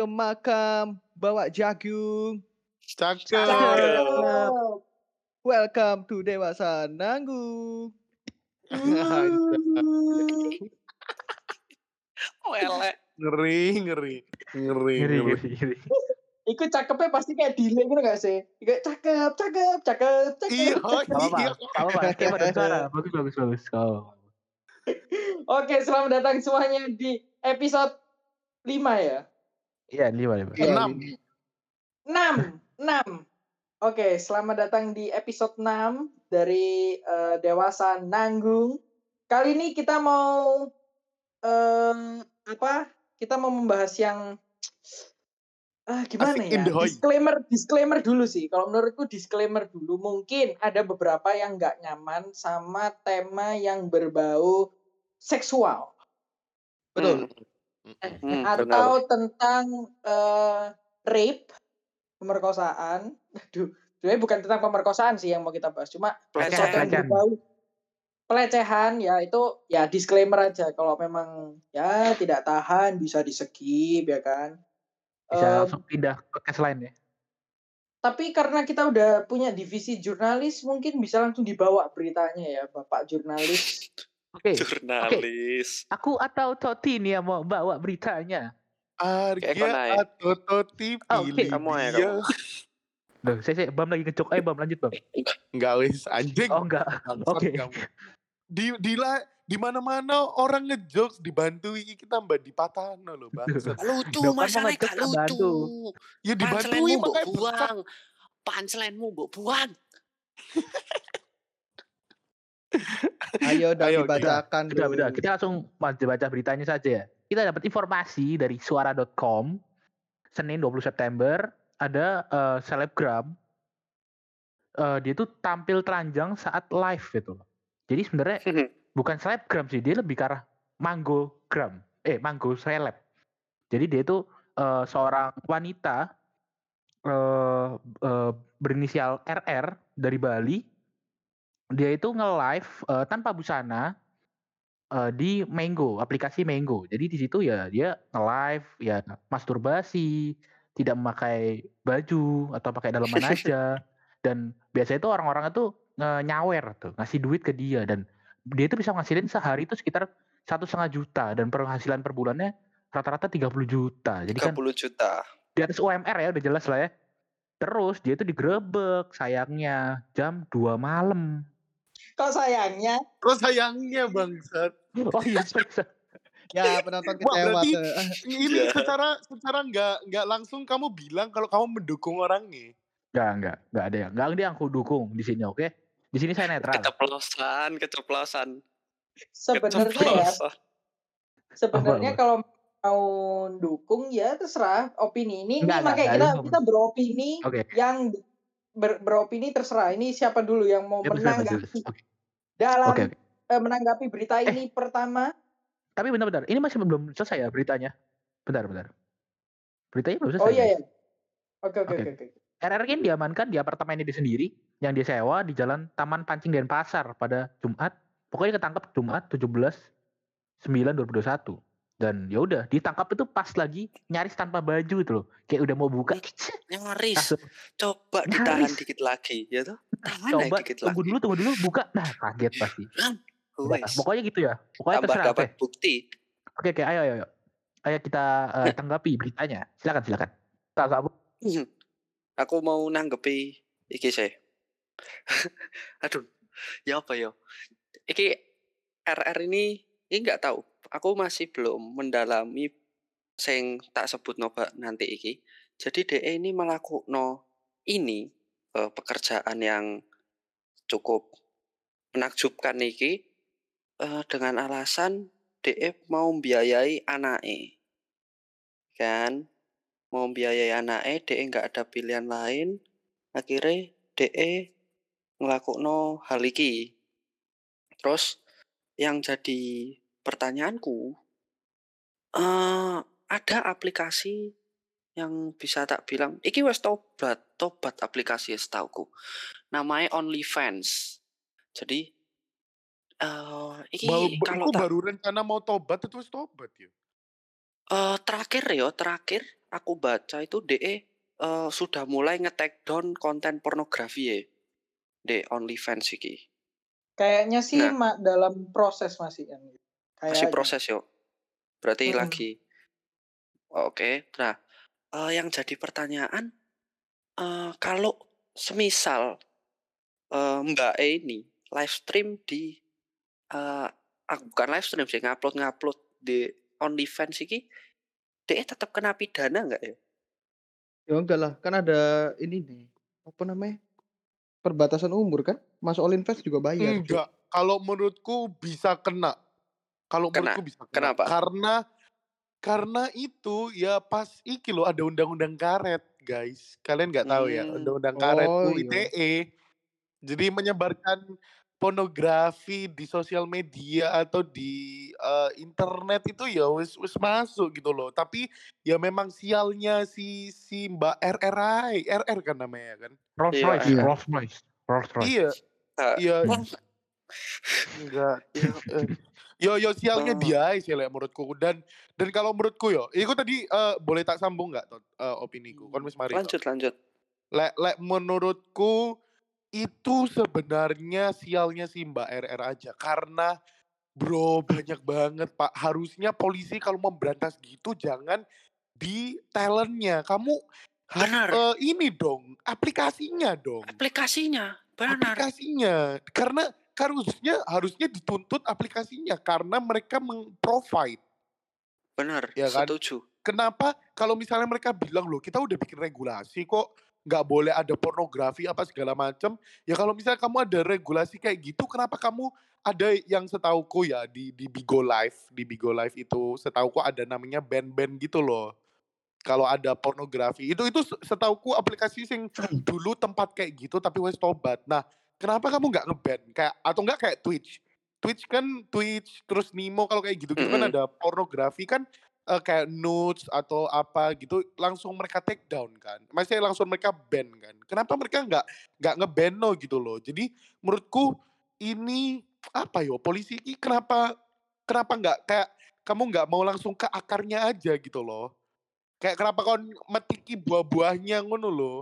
ke makam bawa jagung. Cakep. Cakep. Welcome to Dewasa Nanggung. Welek. ngeri, ngeri, ngeri, Ngeri, ngeri. ngeri, ngeri. Iku cakepnya pasti kayak delay gitu gak sih? Kayak cakep, cakep, cakep, cakep. Iya, iya. gak apa-apa. Kayak pada suara. Bagus, bagus, bagus. Oh. Oke, selamat datang semuanya di episode 5 ya. Iya, lima, lima. Iya, Enam. 6, 6. Oke, selamat datang di episode 6 dari eh, Dewasa Nanggung. Kali ini kita mau em, apa? Kita mau membahas yang ah gimana Asik ya? Disclaimer, disclaimer dulu sih. Kalau menurutku disclaimer dulu. Mungkin ada beberapa yang nggak nyaman sama tema yang berbau seksual Betul. Hmm, atau tentang eh, rape, pemerkosaan. Aduh, sebenarnya bukan tentang pemerkosaan sih yang mau kita bahas, cuma Pelecehan, sesuatu yang pelecehan. berbau pelecehan ya itu ya disclaimer aja kalau memang ya tidak tahan bisa di skip ya kan. Bisa Em, langsung pindah podcast lain ya. tapi karena kita udah punya divisi jurnalis mungkin bisa langsung dibawa beritanya ya Bapak jurnalis. Oke, Jurnalis. aku atau Toti nih yang mau bawa beritanya. Arya atau Toti oke. pilih Kamu ya, kamu. Duh, saya, saya Bam lagi ngecok. Ayo Bam, lanjut Bam. Enggak wis anjing. Oh enggak. Oke. kamu. Di di la- di mana-mana orang ngejokes dibantu iki kita mbak dipatahan loh. Gak lucu, mau gak lucu. Ya dibantu Punchline-mu mbok makanya buang. Punchline-mu mbok buang. Ayo dan Ayo, dibacakan dulu. udah. Kita langsung baca baca beritanya saja ya. Kita dapat informasi dari suara.com Senin 20 September ada eh, selebgram eh, dia tuh tampil telanjang saat live gitu loh. Jadi sebenarnya bukan selebgram sih, dia lebih ke arah manggogram. Eh, manggo seleb. Jadi dia itu eh, seorang wanita eh eh, berinisial RR dari Bali. Dia itu nge-live eh, tanpa busana eh, di Mango, aplikasi Mango. Jadi di situ ya dia nge-live, ya masturbasi, tidak memakai baju atau pakai daleman aja. Dan biasanya itu orang-orang itu nge- nyawer tuh, ngasih duit ke dia dan dia itu bisa ngasilin sehari itu sekitar satu setengah juta dan penghasilan per bulannya rata-rata 30 juta. Jadi kan 30 juta. di atas UMR ya udah jelas lah ya. Terus dia itu digerebek sayangnya jam 2 malam. Kok sayangnya Kok sayangnya bangsat. Oh iya. Ya penonton Wah, kecewa berarti- ke Ini Iya. secara secara nggak nggak langsung kamu bilang kalau kamu mendukung orangnya. Enggak, enggak, enggak ada yang. Enggak ada yang aku dukung di sini, oke? Di sini saya netral. Keceplosan, keceplosan. sebenarnya ya sebenarnya kalau mau dukung ya terserah opini ini ini Enggak, enggak, makanya enggak, kita kita beropini Oke. yang ber- beropini terserah ini siapa dulu yang mau Ya, betul, betul. menanggapi Oke, dalam oke. oke. eh, menanggapi berita ini pertama Tapi benar-benar, ini masih belum selesai ya beritanya. Bentar, bentar. Beritanya belum selesai. oh iya guys. ya oke oke Oke. oke oke RR ini diamankan di apartemennya dia sendiri yang dia sewa di Jalan Taman Pancing Denpasar pada Jumat. Pokoknya ketangkap Jumat 17 9 2021. Dan ya udah ditangkap itu pas lagi nyaris tanpa baju itu loh. Kayak udah mau buka. Nyaris. Langsung, Coba ditahan Nyaris. dikit lagi, ya tuh. Tahan coba aja dikit tunggu lagi. dulu tunggu dulu buka. Nah, kaget pasti. Udah, Wes. pokoknya gitu ya. Pokoknya Tambah terserah. Dapat bukti. oke, oke, ayo, ayo, ayo. Ayo kita eh, tanggapi beritanya. Silakan, silakan. Kakak, Aku mau nanggepi iki sih. Aduh, ya apa ya? Iki RR ini ini nggak tahu. Aku masih belum mendalami sing tak sebut noba nanti iki. Jadi DE ini melakukan ini eh, pekerjaan yang cukup menakjubkan iki eh, dengan alasan DE mau membiayai anaknya. Kan? Mau membiayai anaknya, DE nggak ada pilihan lain. Akhirnya DE ngelakukno hal iki. Terus yang jadi pertanyaanku eh ada aplikasi yang bisa tak bilang iki wes tobat tobat aplikasi setauku namanya OnlyFans jadi eh iki Baru, kalau aku tak baru rencana mau tobat itu wis tobat ya. eh terakhir ya terakhir aku baca itu DE eh, sudah mulai nge-take down konten pornografi ya. Di OnlyFans iki. Kayaknya sih Nah. ma- dalam proses masih kan. Masih proses yo. Berarti Mm-mm. lagi. Oke, nah eh, yang jadi pertanyaan eh, kalau semisal eh, Mbak E ini live stream di eh ah, bukan live stream sih ngupload ngupload di OnlyFans iki DE tetap kena pidana nggak ya? Ya enggak lah, kan ada ini nih, apa namanya? Perbatasan umur kan? Masuk OnlyFans juga bayar. Enggak. Kalau menurutku bisa kena. Kalau Kena. menurutku bisa kena. Kenapa? Karena karena itu ya pas iki loh ada undang-undang karet, guys. Kalian nggak tahu ya, Hmm. undang-undang karet Oh, UU iya. ITE. Jadi menyebarkan pornografi di sosial media atau di eh, internet itu ya wis wis masuk gitu loh. Tapi ya memang sialnya si si Mbak RRI, RR kan namanya kan. Rolls Iya, Royce, iya. Rolls Royce, Rolls Royce. Iya, Eh, iya. wah, Enggak. Yo yo sialnya Oh. dia sih lek menurutku dan dan kalau menurutku yo, iku tadi eh, boleh tak sambung nggak Tot, eh, opiniku? Kon wis mari. Lanjut lanjut. Lek lek menurutku itu sebenarnya sialnya si Mbak RR aja karena bro banyak banget Pak. Harusnya polisi kalau memberantas gitu jangan di talentnya. Kamu Benar. eh, ini dong, aplikasinya dong Aplikasinya benar. aplikasinya karena harusnya harusnya dituntut aplikasinya karena mereka meng-provide. Benar, Ya kan? setuju. kenapa? Kalau misalnya mereka bilang loh kita udah bikin regulasi kok nggak boleh ada pornografi apa segala macam ya kalau misalnya kamu ada regulasi kayak gitu kenapa kamu ada yang setauku ya di di Bigo Live di Bigo Live itu setauku ada namanya band-band gitu loh. Kalau ada pornografi itu itu setauku aplikasi sing dulu tempat kayak gitu tapi wes tobat. Nah kenapa kamu nggak ngeban? Kayak atau nggak kayak Twitch? Twitch kan Twitch terus Nimo kalau kayak gitu gitu kan ada pornografi kan eh, kayak nudes atau apa gitu langsung mereka take down kan. Maksudnya langsung mereka ban kan. Kenapa mereka nggak nggak ngeban no gitu loh? Jadi menurutku ini apa yo? Polisi ini kenapa kenapa nggak kayak kamu nggak mau langsung ke akarnya aja gitu loh. Kayak kenapa kau metiki buah-buahnya ngono loh?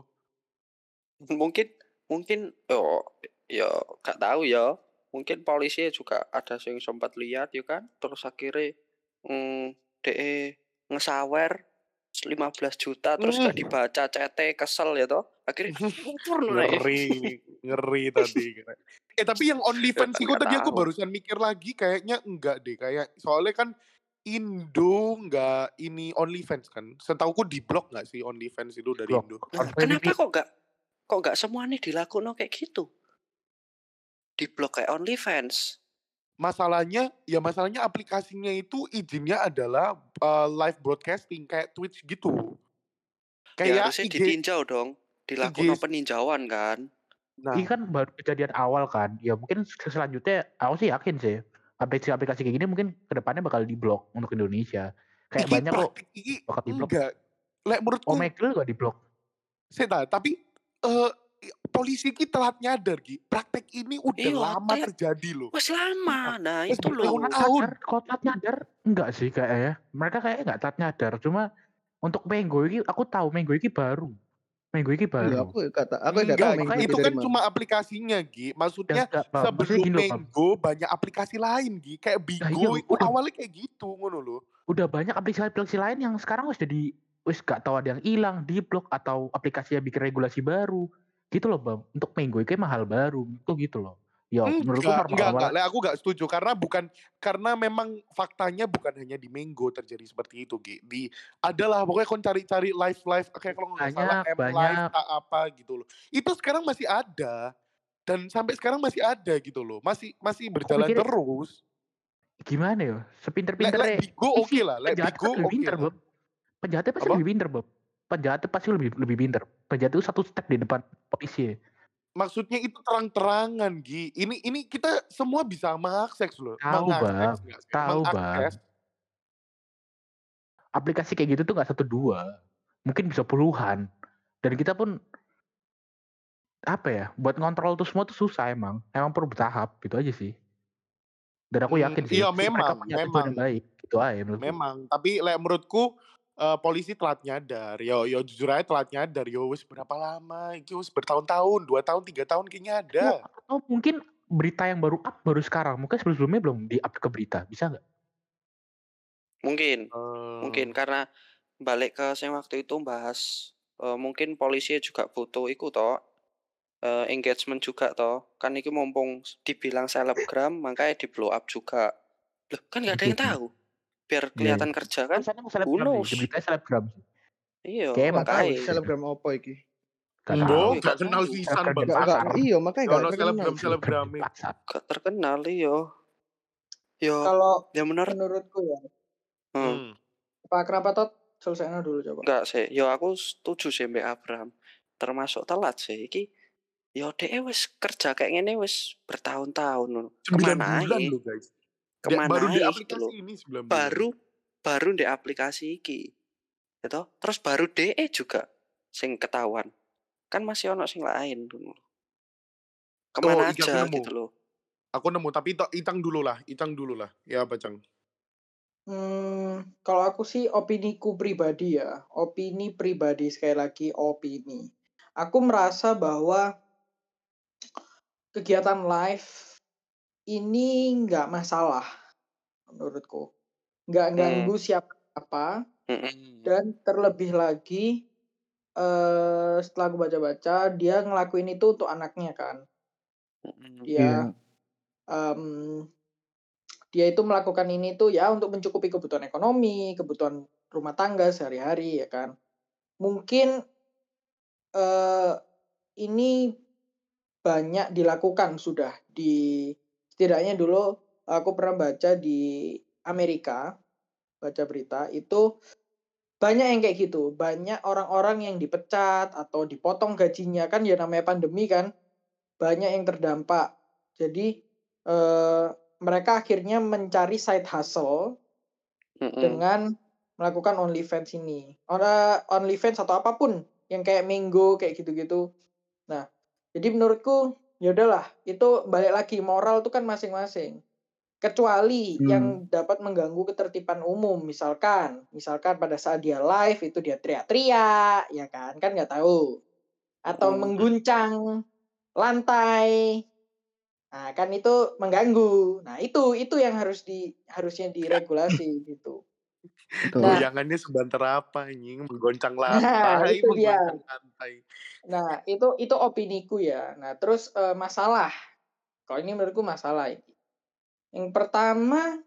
Mungkin mungkin oh ya gak tahu ya. Mungkin polisi juga ada yang sempat lihat ya kan. Terus akhirnya hmm, DE ngesawer 15 juta terus gak Hmm. dibaca CT kesel ya toh. Akhirnya ngeri ngeri tadi eh tapi yang OnlyFans Nggak- itu nggak tadi aku barusan mikir lagi kayaknya enggak deh kayak soalnya kan Indo enggak ini OnlyFans kan setauku di blok nggak sih OnlyFans itu dari. Indo Nah, kenapa kok gak kok gak semuanya dilakukan kayak gitu? Di blok kayak OnlyFans. masalahnya ya masalahnya aplikasinya itu izinnya adalah uh, live broadcasting kayak Twitch gitu Ya kayak harusnya IG ditinjau dong. Dilakukan IG. peninjauan kan. nah Ini kan baru kejadian awal kan. Ya mungkin se- selanjutnya aku sih yakin sih aplikasi-aplikasi kayak gini mungkin ke depannya bakal diblok untuk Indonesia. Kayak iki banyak kok bakal diblok. enggak lek menurutku Omegle juga diblok. saya tahu, tapi eh polisi ki telat nyadar Ki. Praktek ini udah Iya, lama kayak- terjadi loh. Wes lama. Nah, Wes itu loh. Tahun. nyadar, kalau telat nyadar enggak sih kayaknya. Mereka kayaknya enggak telat nyadar. Cuma untuk Menggo ini aku tahu Menggo ini baru. Menggo ini Iya, baru. aku kata aku Enggak, makanya itu kan mana. cuma aplikasinya Gi. Maksudnya enggak. Maksudnya sebelum gini Bang. Menggo banyak aplikasi lain Gi. Kayak Bigo iya, itu udah. awalnya kayak gitu ngono loh. Udah banyak aplikasi-aplikasi lain yang sekarang wis jadi wis gak tahu ada yang hilang, diblok atau aplikasi yang bikin regulasi baru. Gitu loh, Bang. Untuk Menggo ini mahal baru. Itu gitu loh. Ya, menurutku Enggak, enggak, normal enggak. Lek, aku enggak setuju karena bukan karena memang faktanya bukan hanya di Menggo terjadi seperti itu, Gi. Di adalah pokoknya kon cari-cari live live kayak kalau nggak salah M live banyak. tak apa gitu loh. Itu sekarang masih ada dan sampai sekarang masih ada gitu loh. Masih masih berjalan terus. Gimana ya? Lek, Sepinter-pinternya lek oke lah, lek oke. Bob. Penjahatnya pasti Apa? lebih pinter, Bob. Penjahatnya pasti lebih lebih pinter. Penjahat itu satu step di depan polisi. Maksudnya itu terang-terangan, Gi. Ini ini kita semua bisa mengakses loh. Tahu, Bang. Tahu, Bang. Aplikasi kayak gitu tuh nggak satu dua, mungkin bisa puluhan. Dan kita pun apa ya, buat ngontrol tuh semua tuh susah emang. Emang perlu bertahap gitu aja sih. Dan aku Hmm, yakin sih, iya, mereka memang, punya tujuan memang. baik. Gitu aja menurutku. Memang, tapi lek menurutku eh, polisi telat nyadar. Yo yo jujur aja telat nyadar. Yo wis berapa lama? Iki wis bertahun-tahun, dua tahun, tiga tahun kayaknya ada. Atau mungkin berita yang baru up baru sekarang. Mungkin sebelum-sebelumnya belum di up ke berita. Bisa nggak? Mungkin, Eh, mungkin karena balik ke sing waktu itu bahas eh, mungkin polisi juga butuh iku toh eh, engagement juga toh. Kan iki mumpung dibilang selebgram makanya di blow up juga. Loh, kan nggak ada yang tahu. Biar Iya, kelihatan iya. kerja kan. Kan sana selebgram beritanya selebgram. Iya, Kayak makanya. selebgram opo iki. Tahu. Nggak gak kenal Selebgram bang. iya makanya Gak terkenal. selebgram selebgram. Gak terkenal iya. Yo, Kalau ya menurut menurutku ya. hmm, Hmm. Pak kenapa tot selesainya dulu coba. enggak sih. Yo aku setuju sih Mbak Abraham. Termasuk telat sih iki. Yo DE wis kerja kayak gini wis bertahun-tahun Ke mana bulan loh guys. Ke mana baru di gitu aplikasi loh. ini 9 bulan. Baru baru di aplikasi iki. Gitu. Terus baru DE juga sing ketahuan. Kan masih ono sing lain dulu. Ke mana iki aku aja nemu. gitu loh. Aku nemu tapi to- itang dulu lah, itang dulu lah. Ya apa Cang? Hmm, kalau aku sih opiniku pribadi ya, opini pribadi sekali lagi opini. Aku merasa bahwa kegiatan live ini nggak masalah menurutku, nggak Hmm. ganggu siapa Mm-mm. dan terlebih lagi eh setelah aku baca-baca dia ngelakuin itu untuk anaknya kan, Mm-mm. dia Iya. em, dia itu melakukan ini tuh ya untuk mencukupi kebutuhan ekonomi, kebutuhan rumah tangga sehari-hari ya kan. Mungkin eh ini banyak dilakukan sudah di setidaknya dulu aku pernah baca di Amerika, baca berita itu banyak yang kayak gitu, banyak orang-orang yang dipecat atau dipotong gajinya kan ya namanya pandemi kan, banyak yang terdampak. Jadi eh, mereka akhirnya mencari side hustle Mm-mm. dengan melakukan OnlyFans ini. OnlyFans atau apa pun yang kayak Minggu kayak gitu-gitu. Nah, jadi menurutku ya udahlah, itu balik lagi moral itu kan masing-masing. Kecuali Hmm. yang dapat mengganggu ketertiban umum, misalkan, misalkan pada saat dia live itu dia teriak-teriak, ya kan, kan nggak tahu. Atau Hmm. mengguncang lantai. Nah, kan itu mengganggu. Nah, itu itu yang harus di harusnya diregulasi gitu. Betul. Nah. Goyangannya sebentar apa anjing? Menggoncang Nah, lantai, itu dia. menggoncang lantai. Nah, itu itu opiniku ya. Nah, terus eh, masalah. Kalau ini menurutku masalah ini. Yang pertama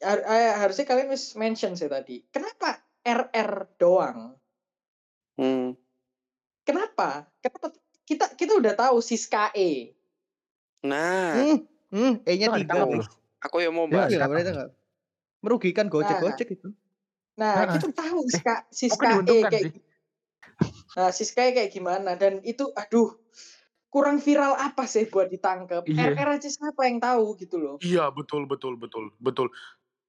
har- eh, harusnya kalian wis mention sih tadi. Kenapa RR doang? Hmm. Kenapa? Kenapa kita kita udah tahu Siska E. Nah, Hmm, hmm, E-nya Itu tiga. aku yang mau Iya, bahas. Iya, ditangkap. Berarti enggak. Merugikan Gojek-Gojek itu. Nah, Ah, kita tahu Siska Siska E kayak sih. Nah, Siska E kayak gimana dan itu aduh kurang viral apa sih buat ditangkap? Iya. RR aja siapa yang tahu gitu loh. Iya, betul betul betul betul.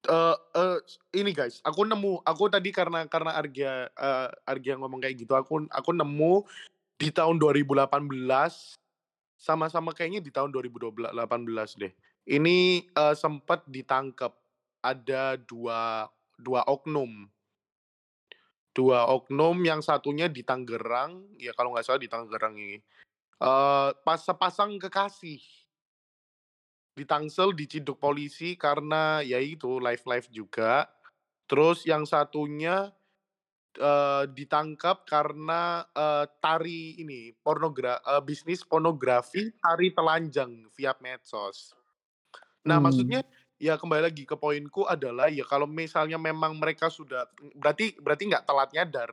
Eh eh, ini guys, aku nemu, aku tadi karena karena Argia eh, Argia ngomong kayak gitu, aku aku nemu di tahun 2018 sama-sama kayaknya di tahun 2018 deh. Ini eh, sempat ditangkap ada dua dua oknum. Dua oknum yang satunya di Tangerang, ya kalau nggak salah di Tangerang ini. Eh pas sepasang kekasih di Tangsel diciduk polisi karena ya itu live live juga. Terus yang satunya eh, ditangkap karena eh, tari ini pornogra eh, bisnis pornografi tari telanjang via medsos. Nah, Hmm. maksudnya ya kembali lagi ke poinku adalah ya kalau misalnya memang mereka sudah berarti berarti nggak telat nyadar,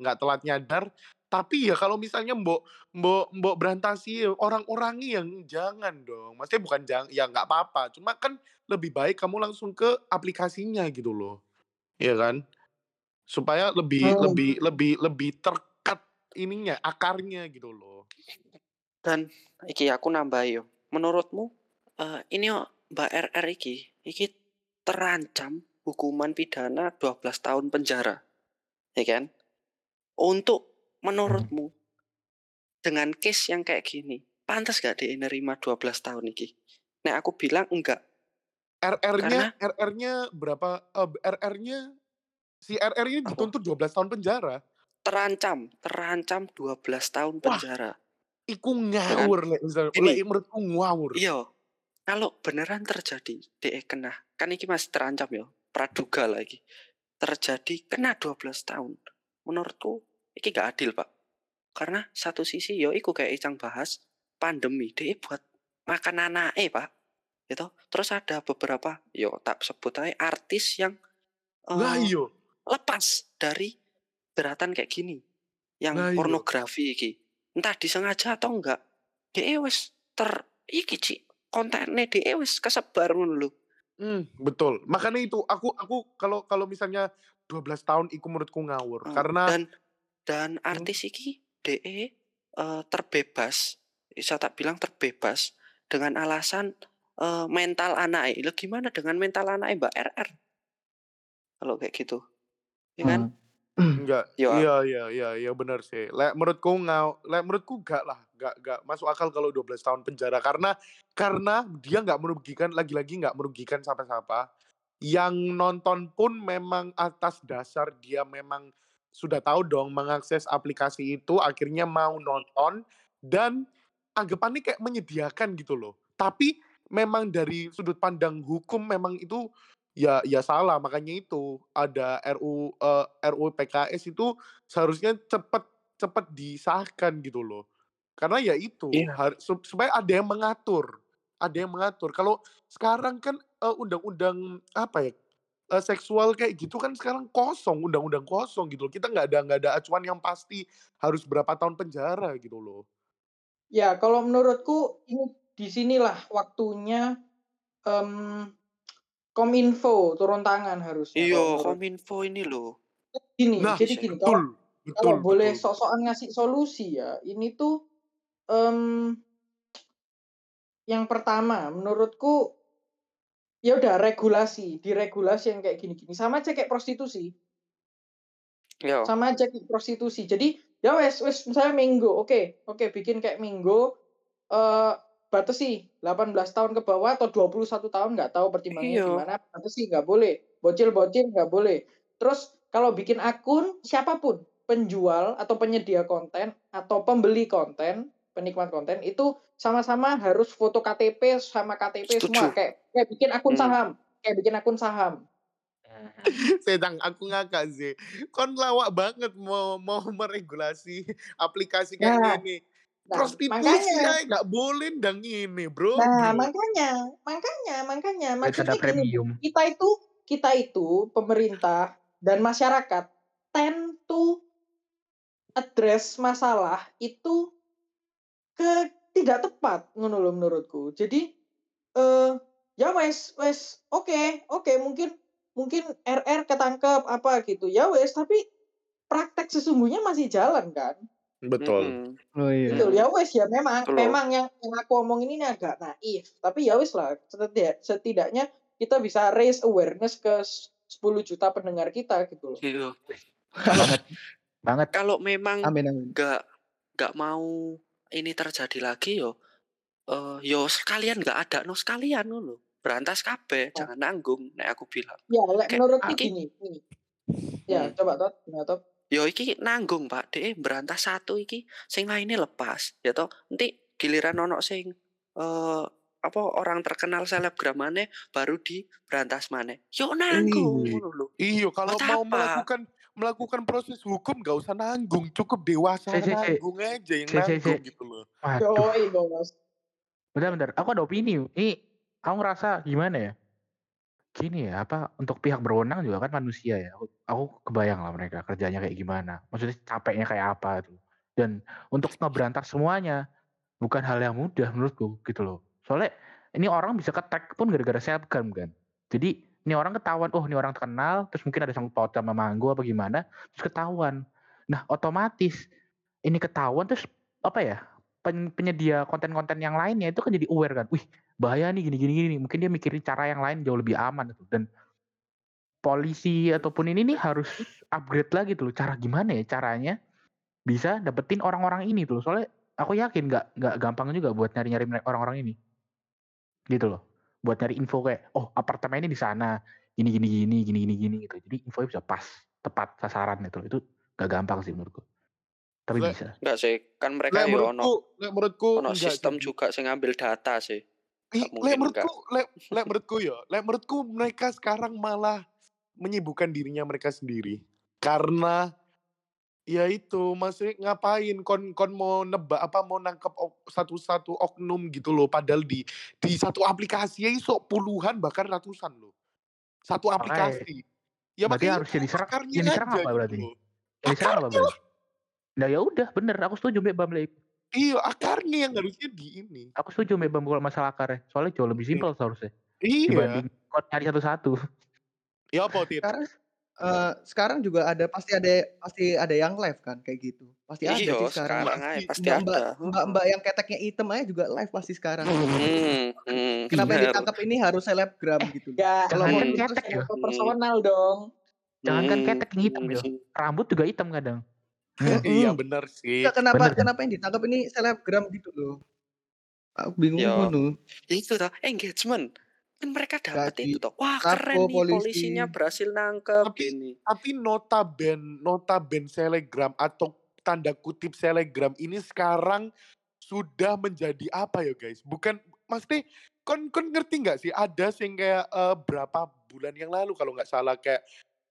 nggak telat nyadar. Tapi ya kalau misalnya mbok mbok mbok berantasi orang-orangnya yang jangan dong. Maksudnya bukan jangan ya nggak apa-apa. Cuma kan lebih baik kamu langsung ke aplikasinya gitu loh. Iya kan? Supaya lebih Hmm. lebih lebih lebih terkat ininya akarnya gitu loh. Dan iki aku nambah yo. Menurutmu eh, ini yo Mbak RR iki iki terancam hukuman pidana 12 tahun penjara. Ya kan? Untuk menurutmu dengan case yang kayak gini, pantas gak dia nerima 12 tahun iki? Nah, aku bilang enggak. RR-nya RR-nya berapa? eh, RR-nya Si RR ini Apa? dituntut 12 tahun penjara. Terancam, terancam 12 tahun Wah. penjara. Iku ngawur lek misal Ini. lek menurutku ngawur. Iya. Kalau beneran terjadi DE kena, kan ini masih terancam ya, praduga lagi. Terjadi kena 12 tahun. Menurutku ini gak adil, Pak. Karena satu sisi yo iku kayak Icang bahas pandemi DE buat makan anake, Pak. Gitu. Terus ada beberapa yo tak sebut aja artis yang eh, Lah iya. lepas dari jeratan kayak gini yang Nah, pornografi iki entah disengaja atau enggak DE wis ter iki Ci, kontennya DE wis kesebar ngono lho Hmm, betul. Makanya itu aku aku kalau kalau misalnya 12 tahun iku menurutku ngawur Eh, karena dan dan artis iki DE eh, terbebas bisa tak bilang terbebas dengan alasan eh, mental anaknya. Lo gimana dengan mental anaknya Mbak RR? Kalau kayak gitu. Ya kan? Enggak Yo, iya iya iya iya benar sih. Lek menurutku ngaw lek menurutku enggak lah, enggak enggak masuk akal kalau 12 tahun penjara karena karena dia nggak merugikan lagi-lagi nggak merugikan siapa-siapa. Yang nonton pun memang atas dasar dia memang sudah tahu dong mengakses aplikasi itu akhirnya mau nonton dan anggapannya kayak menyediakan gitu loh. Tapi memang dari sudut pandang hukum memang itu ya ya salah makanya itu ada RU eh, RUU PKS itu seharusnya cepet cepet disahkan gitu loh. Karena ya itu Iya. har- sup- supaya ada yang mengatur, ada yang mengatur. Kalau sekarang kan eh, undang-undang apa ya eh, seksual kayak gitu kan sekarang kosong, undang-undang kosong gitu loh. Kita nggak ada nggak ada acuan yang pasti harus berapa tahun penjara gitu loh. Ya, kalau menurutku ini di sinilah waktunya em, Kominfo turun tangan harusnya. Iya, Kominfo ini loh. Gini, Nah, jadi gini, kalau betul, betul, kalau boleh betul. sok-sokan ngasih solusi ya, ini tuh em, yang pertama menurutku ya udah regulasi, diregulasi yang kayak gini-gini. Sama aja kayak prostitusi, Yo. sama aja kayak prostitusi. Jadi ya wes wes misalnya minggu, oke, oke bikin kayak minggu eh batasi 18 tahun ke bawah atau 21 tahun nggak tahu pertimbangannya Iya. gimana, batasi nggak boleh. Bocil-bocil nggak boleh. Terus kalau bikin akun siapa pun penjual atau penyedia konten atau pembeli konten, penikmat konten itu sama-sama harus foto KTP sama KTP semua Setuju. kayak kayak bikin akun Hmm. saham, kayak bikin akun saham. Sedang aku ngakak sih. Kon lawak banget mau mau meregulasi aplikasi kayak Nah, gini. Nah, Prostitusi makanya. aja nggak boleh dang ini, bro. Nah, makanya, makanya, makanya, ada maksudnya gini, kita itu, kita itu pemerintah dan masyarakat tend to address masalah itu ke tidak tepat ngono lho menurutku. Jadi eh ya wes wes oke oke mungkin mungkin RR ketangkep apa gitu. Ya wes tapi praktek sesungguhnya masih jalan kan Betul. Mm-mm. Oh iya. Betul ya wes ya memang Betul. memang yang, yang aku omongin ini agak naif tapi ya wes lah setidak- setidaknya kita bisa raise awareness ke s- 10 juta pendengar kita gitu loh. Iya. banget banget Kalau memang Amin amin. nggak nggak mau ini terjadi lagi yo eh yo sekalian nggak ada no sekalian lo berantas kabeh jangan nanggung nek aku bilang Ya lek Kayak menurutku iki- gini, gini. Ya Hmm. coba tot, gimana tot? Yo iki nanggung pak deh berantas satu iki sing lainnya lepas ya toh nanti giliran ono sing eh apa orang terkenal selebgram maneh baru di berantas maneh yo nanggung ngono lho Iya, kalau Buat mau apa? melakukan melakukan proses hukum nggak usah nanggung, cukup dewasa Si, si, si. nanggung aja yang Si, si, si. nanggung gitu loh. waduh Yoi bos. Bentar-bentar, aku ada opini. Ini aku ngerasa gimana ya? Gini ya, apa untuk pihak berwenang juga kan manusia ya. Aku, aku kebayang lah mereka kerjanya kayak gimana. Maksudnya capeknya kayak apa itu. Dan untuk ngeberantas semuanya bukan hal yang mudah menurutku gitu loh. Soalnya ini orang bisa ketek pun gara-gara selebgram kan. Jadi ini orang ketahuan, oh ini orang terkenal, terus mungkin ada sangkut paut sama manggo apa gimana, terus ketahuan. Nah otomatis ini ketahuan terus apa ya? pen- penyedia konten-konten yang lainnya itu kan jadi aware kan, wih bahaya nih gini gini gini, mungkin dia mikirin cara yang lain jauh lebih aman gitu. Dan polisi ataupun ini nih harus upgrade lagi tuh, cara gimana ya caranya bisa dapetin orang-orang ini tuh. Soalnya aku yakin nggak nggak gampang juga buat nyari-nyari orang-orang ini, gitu loh. Buat nyari info kayak, oh apartemennya di sana, gini gini gini gini gini gini gitu. Jadi infonya bisa pas tepat sasaran itu. Itu nggak gampang sih menurutku. Tapi Lek bisa. Enggak sih, kan mereka Lek ya ono menurutku lek menurutku ono enggak sistem sih. juga sing ngambil data sih. Lek menurutku lek lek menurutku ya, lek menurutku mereka sekarang malah menyibukkan dirinya mereka sendiri. Karena ya itu maksudnya ngapain kon kon mau nebak apa mau nangkep satu-satu oknum gitu loh padahal di di satu aplikasi ya iso puluhan bahkan ratusan loh. Satu Makanya aplikasi. Ya berarti harus itu yang diserang yang apa gitu berarti? Yang diserang apa berarti? Nah ya udah bener aku setuju Mbak Lek. Iya, akarnya yang harusnya di ini. Aku setuju Mbak Bam kalau masalah akarnya. Soalnya jauh lebih Iya. simpel seharusnya Iya. dibanding kau nyari satu-satu. Ya apa, Tit? Sekarang eh, sekarang juga ada pasti ada pasti ada yang live kan kayak gitu. Pasti ada Iya, sih sekarang. sekarang aja Pasti. pasti Mbak-mbak ada. mbak-mbak yang keteknya hitam aja juga live pasti sekarang. Hmm, hmm, Kenapa yang ditangkap ini harus selebgram gitu. loh. Ya, Kalau mau Hmm, ketek ya. personal dong. Jangan kan hmm, ketek hitam ya. hmm. Rambut juga hitam kadang. Iya Mm-mm. bener sih. Enggak, kenapa Bener kenapa yang ditangkap ini selebgram gitu loh. Aku bingung Ya, ngono. itu toh engagement. Kan mereka dapat itu toh. Wah, keren nih polisi. polisinya berhasil nangkep Tapi gini. tapi notaben notaben selegram atau tanda kutip selegram ini sekarang sudah menjadi apa ya guys? Bukan maksudnya kon kon ngerti nggak sih ada sing kayak eh, berapa bulan yang lalu kalau nggak salah kayak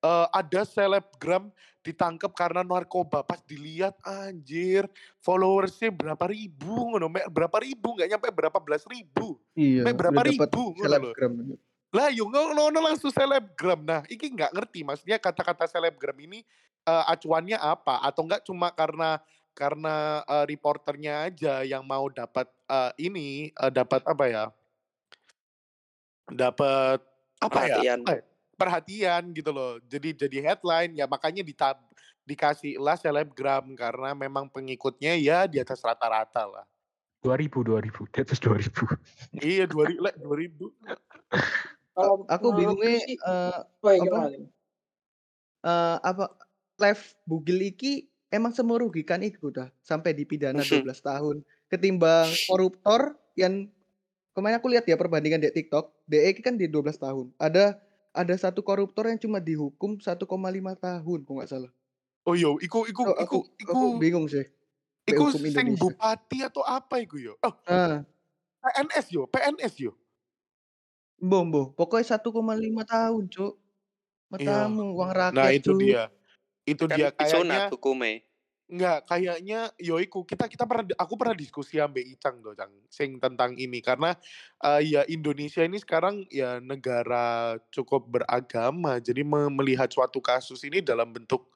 eh, ada selebgram ditangkap karena narkoba pas dilihat anjir followersnya berapa ribu ngono berapa ribu nggak nyampe berapa belas ribu Iya, mek berapa ribu ngono selebgram. lah yo ngono langsung selebgram. Nah, iki nggak ngerti maksudnya kata-kata selebgram ini eh, acuannya apa atau enggak cuma karena karena eh, reporternya aja yang mau dapat eh, ini eh, dapat apa ya? Dapat apa ya? Perhatian. Apa ya? Perhatian gitu loh. Jadi jadi headline ya makanya ditab dikasih lah selebgram karena memang pengikutnya ya di atas rata-rata lah. 2000 2000 di atas 2000. Iya 2000 lek 2000. Kalau Aku bingungnya eh, Woi, apa? eh, apa live bugil iki emang semerugikan itu dah sampai dipidana 12 tahun ketimbang koruptor yang kemarin aku lihat ya perbandingan di TikTok DE kan di 12 tahun ada ada satu koruptor yang cuma dihukum 1,5 tahun kok nggak salah Oh yo, iku iku Oh, iku aku iku aku bingung sih Iku sing bupati atau apa iku yo? Oh, ah PNS yo, PNS yo. Mbok. Pokoknya 1,5 tahun, Cuk. Iya. Matamu, uang rakyat, Nah, itu Cuk. dia. Itu Kan dia kayaknya hukumnya. Enggak kayaknya yo iku kita kita pernah aku pernah diskusi sama Icang tuh, Cang, sing tentang ini karena eh, ya Indonesia ini sekarang ya negara cukup beragama. Jadi me- melihat suatu kasus ini dalam bentuk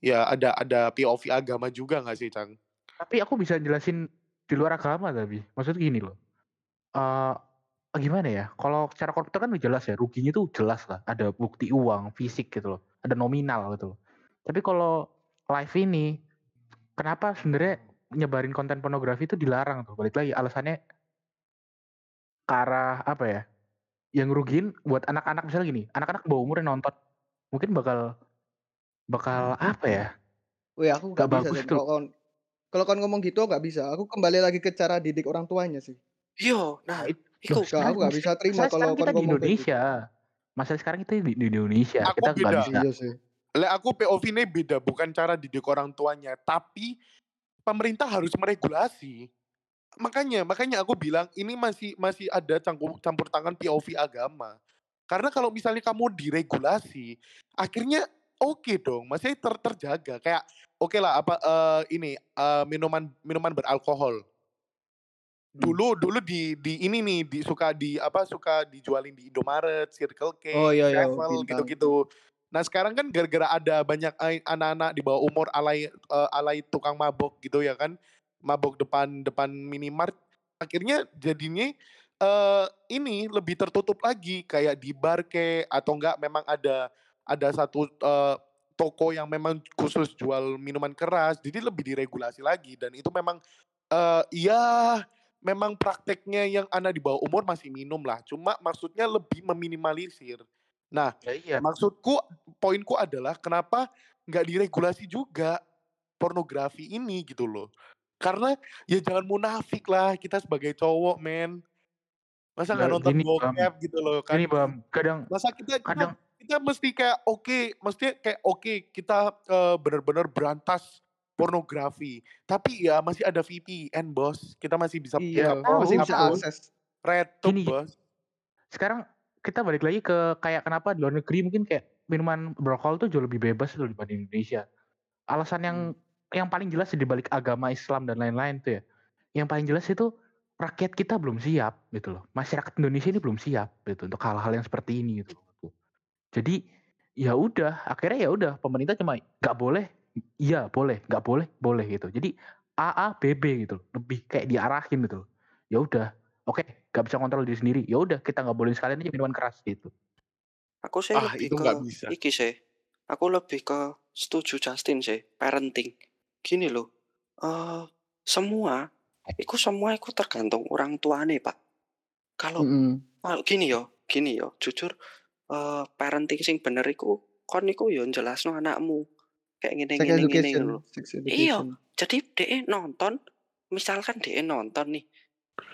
ya ada ada POV agama juga nggak sih, Cang? Tapi aku bisa jelasin di luar agama tapi. Maksudnya gini loh. Eh gimana ya? Kalau secara koruptor kan jelas ya, ruginya tuh jelas lah. Ada bukti uang, fisik gitu loh. Ada nominal gitu loh. Tapi kalau live ini, kenapa sebenarnya nyebarin konten pornografi itu dilarang tuh? Balik lagi alasannya ke arah apa ya? Yang rugiin buat anak-anak misalnya gini, anak-anak bawah umur yang nonton mungkin bakal bakal apa ya? Wih, aku Nggak nggak bisa bagus tuh. Kalau kon ngomong gitu nggak bisa. Aku kembali lagi ke cara didik orang tuanya sih. Yo, nah, It- iku Loh, aku nggak bisa terima kalau kita di gitu. Indonesia. Masalah sekarang kita di, di Indonesia. Aku kita nggak beda. bisa. Iya sih. Lek aku POV-nya beda, bukan cara didik orang tuanya, tapi pemerintah harus meregulasi. Makanya, makanya aku bilang ini masih masih ada campur campur tangan POV agama. Karena kalau misalnya kamu diregulasi, akhirnya oke dong, masih ter, terjaga. Kayak oke lah apa eh, ini eh, minuman minuman beralkohol. Dulu dulu di di ini nih di suka di apa suka dijualin di Indomaret, Circle K, Oh, iya, iya, Bintang. gitu-gitu. Nah sekarang kan gara-gara ada banyak anak-anak di bawah umur alay eh, alay tukang mabok gitu ya kan, mabok depan depan minimart, akhirnya jadinya eh ini lebih tertutup lagi kayak di bar ke atau enggak memang ada ada satu eh, toko yang memang khusus jual minuman keras, jadi lebih diregulasi lagi dan itu memang eh ya memang prakteknya yang anak di bawah umur masih minum lah, cuma maksudnya lebih meminimalisir. Nah Ya, iya. Maksudku, poinku adalah kenapa nggak diregulasi juga pornografi ini gitu loh. Karena ya jangan munafik lah kita sebagai cowok men. Masa nggak Ya, nonton gini, Bam. bokep gitu loh kan. Ini bam, kadang Masa kita, kita kadang kita mesti kayak oke, mesti kayak oke kita uh, benar-benar berantas pornografi. Tapi ya masih ada VPN, Bos. Kita masih bisa Iya, tahu, masih bisa akses. RedTube, Gini. Bos. Sekarang kita balik lagi ke kayak kenapa di luar negeri mungkin kayak minuman beralkohol tuh jauh lebih bebas tuh dibanding Indonesia. Alasan yang yang paling jelas di balik agama Islam dan lain-lain tuh ya. Yang paling jelas itu rakyat kita belum siap gitu loh. Masyarakat Indonesia ini belum siap gitu untuk hal-hal yang seperti ini gitu. Jadi ya udah, akhirnya ya udah pemerintah cuma nggak boleh, iya boleh, nggak boleh, boleh gitu. Jadi A A B B gitu, lebih kayak diarahin gitu. loh. Ya udah, oke, nggak bisa kontrol diri sendiri. Ya udah, kita nggak boleh sekalian aja minuman keras gitu. Aku sih Ah, lebih itu ke bisa. iki sih. Aku lebih ke setuju Justin sih, parenting. Gini loh, eh semua, itu semua itu tergantung orang tuane pak. Kalau Mm-mm. kalau gini yo, gini yo, jujur, eh parenting sing bener iku, kon iku yo jelasno anakmu kayak gini gini gini Iya, jadi DE nonton, misalkan DE nonton nih,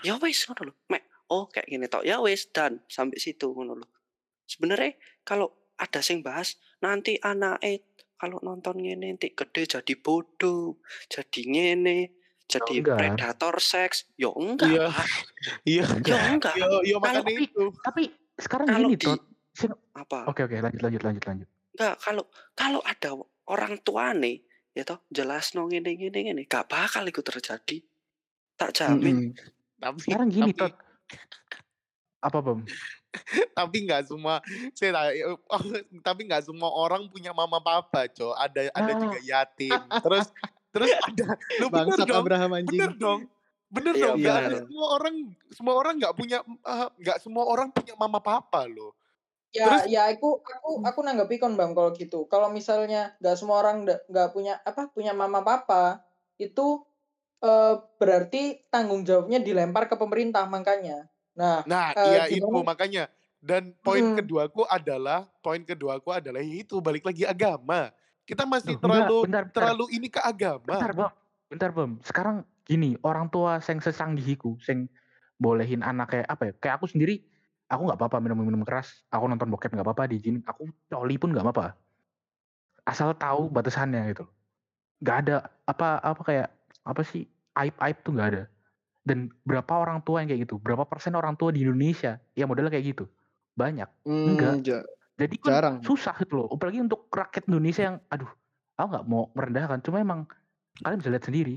ya wis ngono lho, mek oh kayak gini tok, ya wis dan sampai situ ngono lho. Sebenarnya kalau ada sing bahas nanti anake kalau nonton ngene nanti gede jadi bodoh, jadi ngene, jadi enggak. predator seks. Yo enggak, Iya. Pak. Iya. Yo enggak. Yo, yo makanya Tapi- itu. Tapi sekarang Kalau gini di. Sing- apa? Oke oke lanjut lanjut lanjut lanjut. Enggak, kalau kalau ada orang tuane ya toh jelas no ngene ngene ngene, gak bakal itu terjadi. Tak jamin. Mm-mm. Tapi Sekarang gini tapi, Tot. Apa bom? tapi nggak semua saya oh, tapi nggak semua orang punya mama papa, Cok. Ada ada Ah. juga yatim. Terus terus ada lu bener Bangsat dong. Abraham anjing. Bener dong. Bener Iya, dong. Nggak ada bener. semua orang semua orang nggak punya eh, nggak semua orang punya mama papa loh. Ya, Terus- ya aku aku aku nanggapi kon Bang kalau gitu. Kalau misalnya nggak semua orang nggak punya apa punya mama papa, itu eh, berarti tanggung jawabnya dilempar ke pemerintah makanya. Nah, Nah, Eh, iya itu makanya. Dan poin Mm. keduaku adalah poin keduaku adalah itu balik lagi agama. Kita masih enggak, terlalu bentar, bentar. terlalu ini ke agama. Bentar, Bom. Bentar, Bom. Sekarang gini, orang tua sing sesanggihiku, sing bolehin anak kayak apa ya? Kayak aku sendiri, aku nggak apa-apa minum minum keras, aku nonton bokep nggak apa-apa, diizinin, aku coli pun nggak apa-apa. Asal tahu batasannya gitu. Nggak ada apa apa kayak apa sih aib aib tuh nggak ada. Dan berapa orang tua yang kayak gitu? Berapa persen orang tua di Indonesia yang modelnya kayak gitu? Banyak. Enggak. Mm, ja- Jadi kan jarang. susah gitu loh. Apalagi untuk rakyat Indonesia yang, aduh, aku nggak mau merendahkan. Cuma emang kalian bisa lihat sendiri.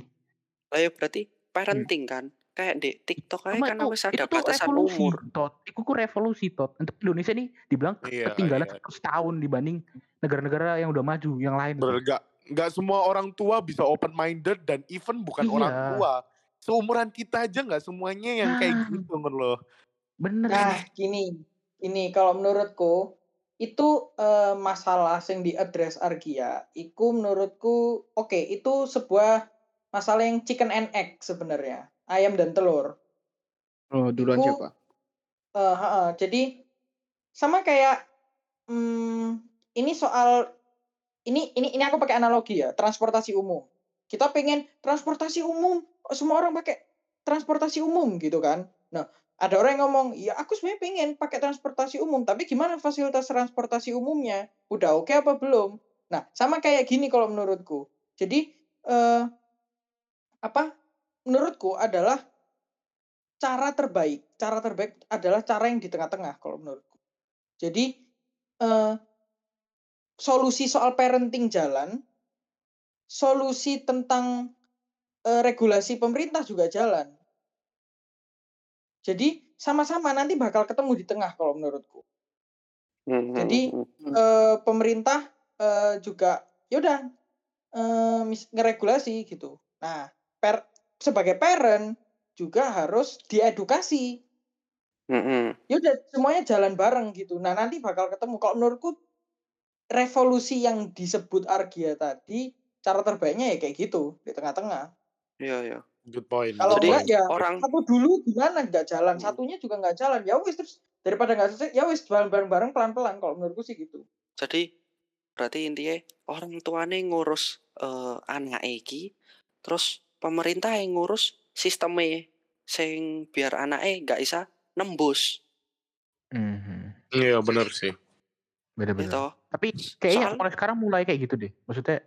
Lah ya berarti parenting kan. Kayak di TikTok aja kan itu, wis itu ada tuh batasan revolusi, umur. Tot. Itu ku revolusi, Tot. Untuk Indonesia nih dibilang Iya, ketinggalan iya. setahun dibanding negara-negara yang udah maju, yang lain. gitu. Nggak semua orang tua bisa open minded dan even bukan orang Iya. tua. Seumuran kita aja nggak semuanya yang kayak Ah. gitu menurut lo. Bener. nah gini, ini kalau menurutku itu eh, masalah yang diadres Argia, itu menurutku oke itu sebuah masalah yang chicken and egg sebenarnya, ayam dan telur. Oh, duluan Iku- siapa? Eh, heeh, jadi sama kayak hmm, ini soal ini ini ini aku pakai analogi ya transportasi umum. Kita pengen transportasi umum semua orang pakai transportasi umum gitu kan? Nah ada orang yang ngomong ya aku sebenarnya pengen pakai transportasi umum tapi gimana fasilitas transportasi umumnya? Udah oke apa belum? Nah sama kayak gini kalau menurutku. Jadi eh, apa menurutku adalah cara terbaik cara terbaik adalah cara yang di tengah-tengah kalau menurutku. Jadi eh, solusi soal parenting jalan, solusi tentang eh, regulasi pemerintah juga jalan. Jadi sama-sama nanti bakal ketemu di tengah kalau menurutku. Hmm, Jadi, hmm, hmm. Eh, pemerintah eh, juga yaudah mis- ngeregulasi gitu. Nah, per, sebagai parent juga harus diedukasi Hmm, hmm. ya udah semuanya jalan bareng gitu. Nah nanti bakal ketemu. Kalau menurutku revolusi yang disebut Argia tadi cara terbaiknya ya kayak gitu di tengah-tengah. Iya, iya. Good point. Kalau enggak ya orang- satu dulu gimana nggak jalan, Hmm. satunya juga nggak jalan. Ya wis terus daripada nggak selesai, ya wis jalan bareng-bareng pelan-pelan. Kalau menurutku sih gitu. Jadi berarti intinya orang tuane ngurus eh, anak iki, terus pemerintah yang ngurus sistemnya sing biar anaknya nggak bisa nembus. Mhm. Iya benar sih. Beda-beda. Tapi kayaknya Soalnya- mulai sekarang mulai kayak gitu deh. Maksudnya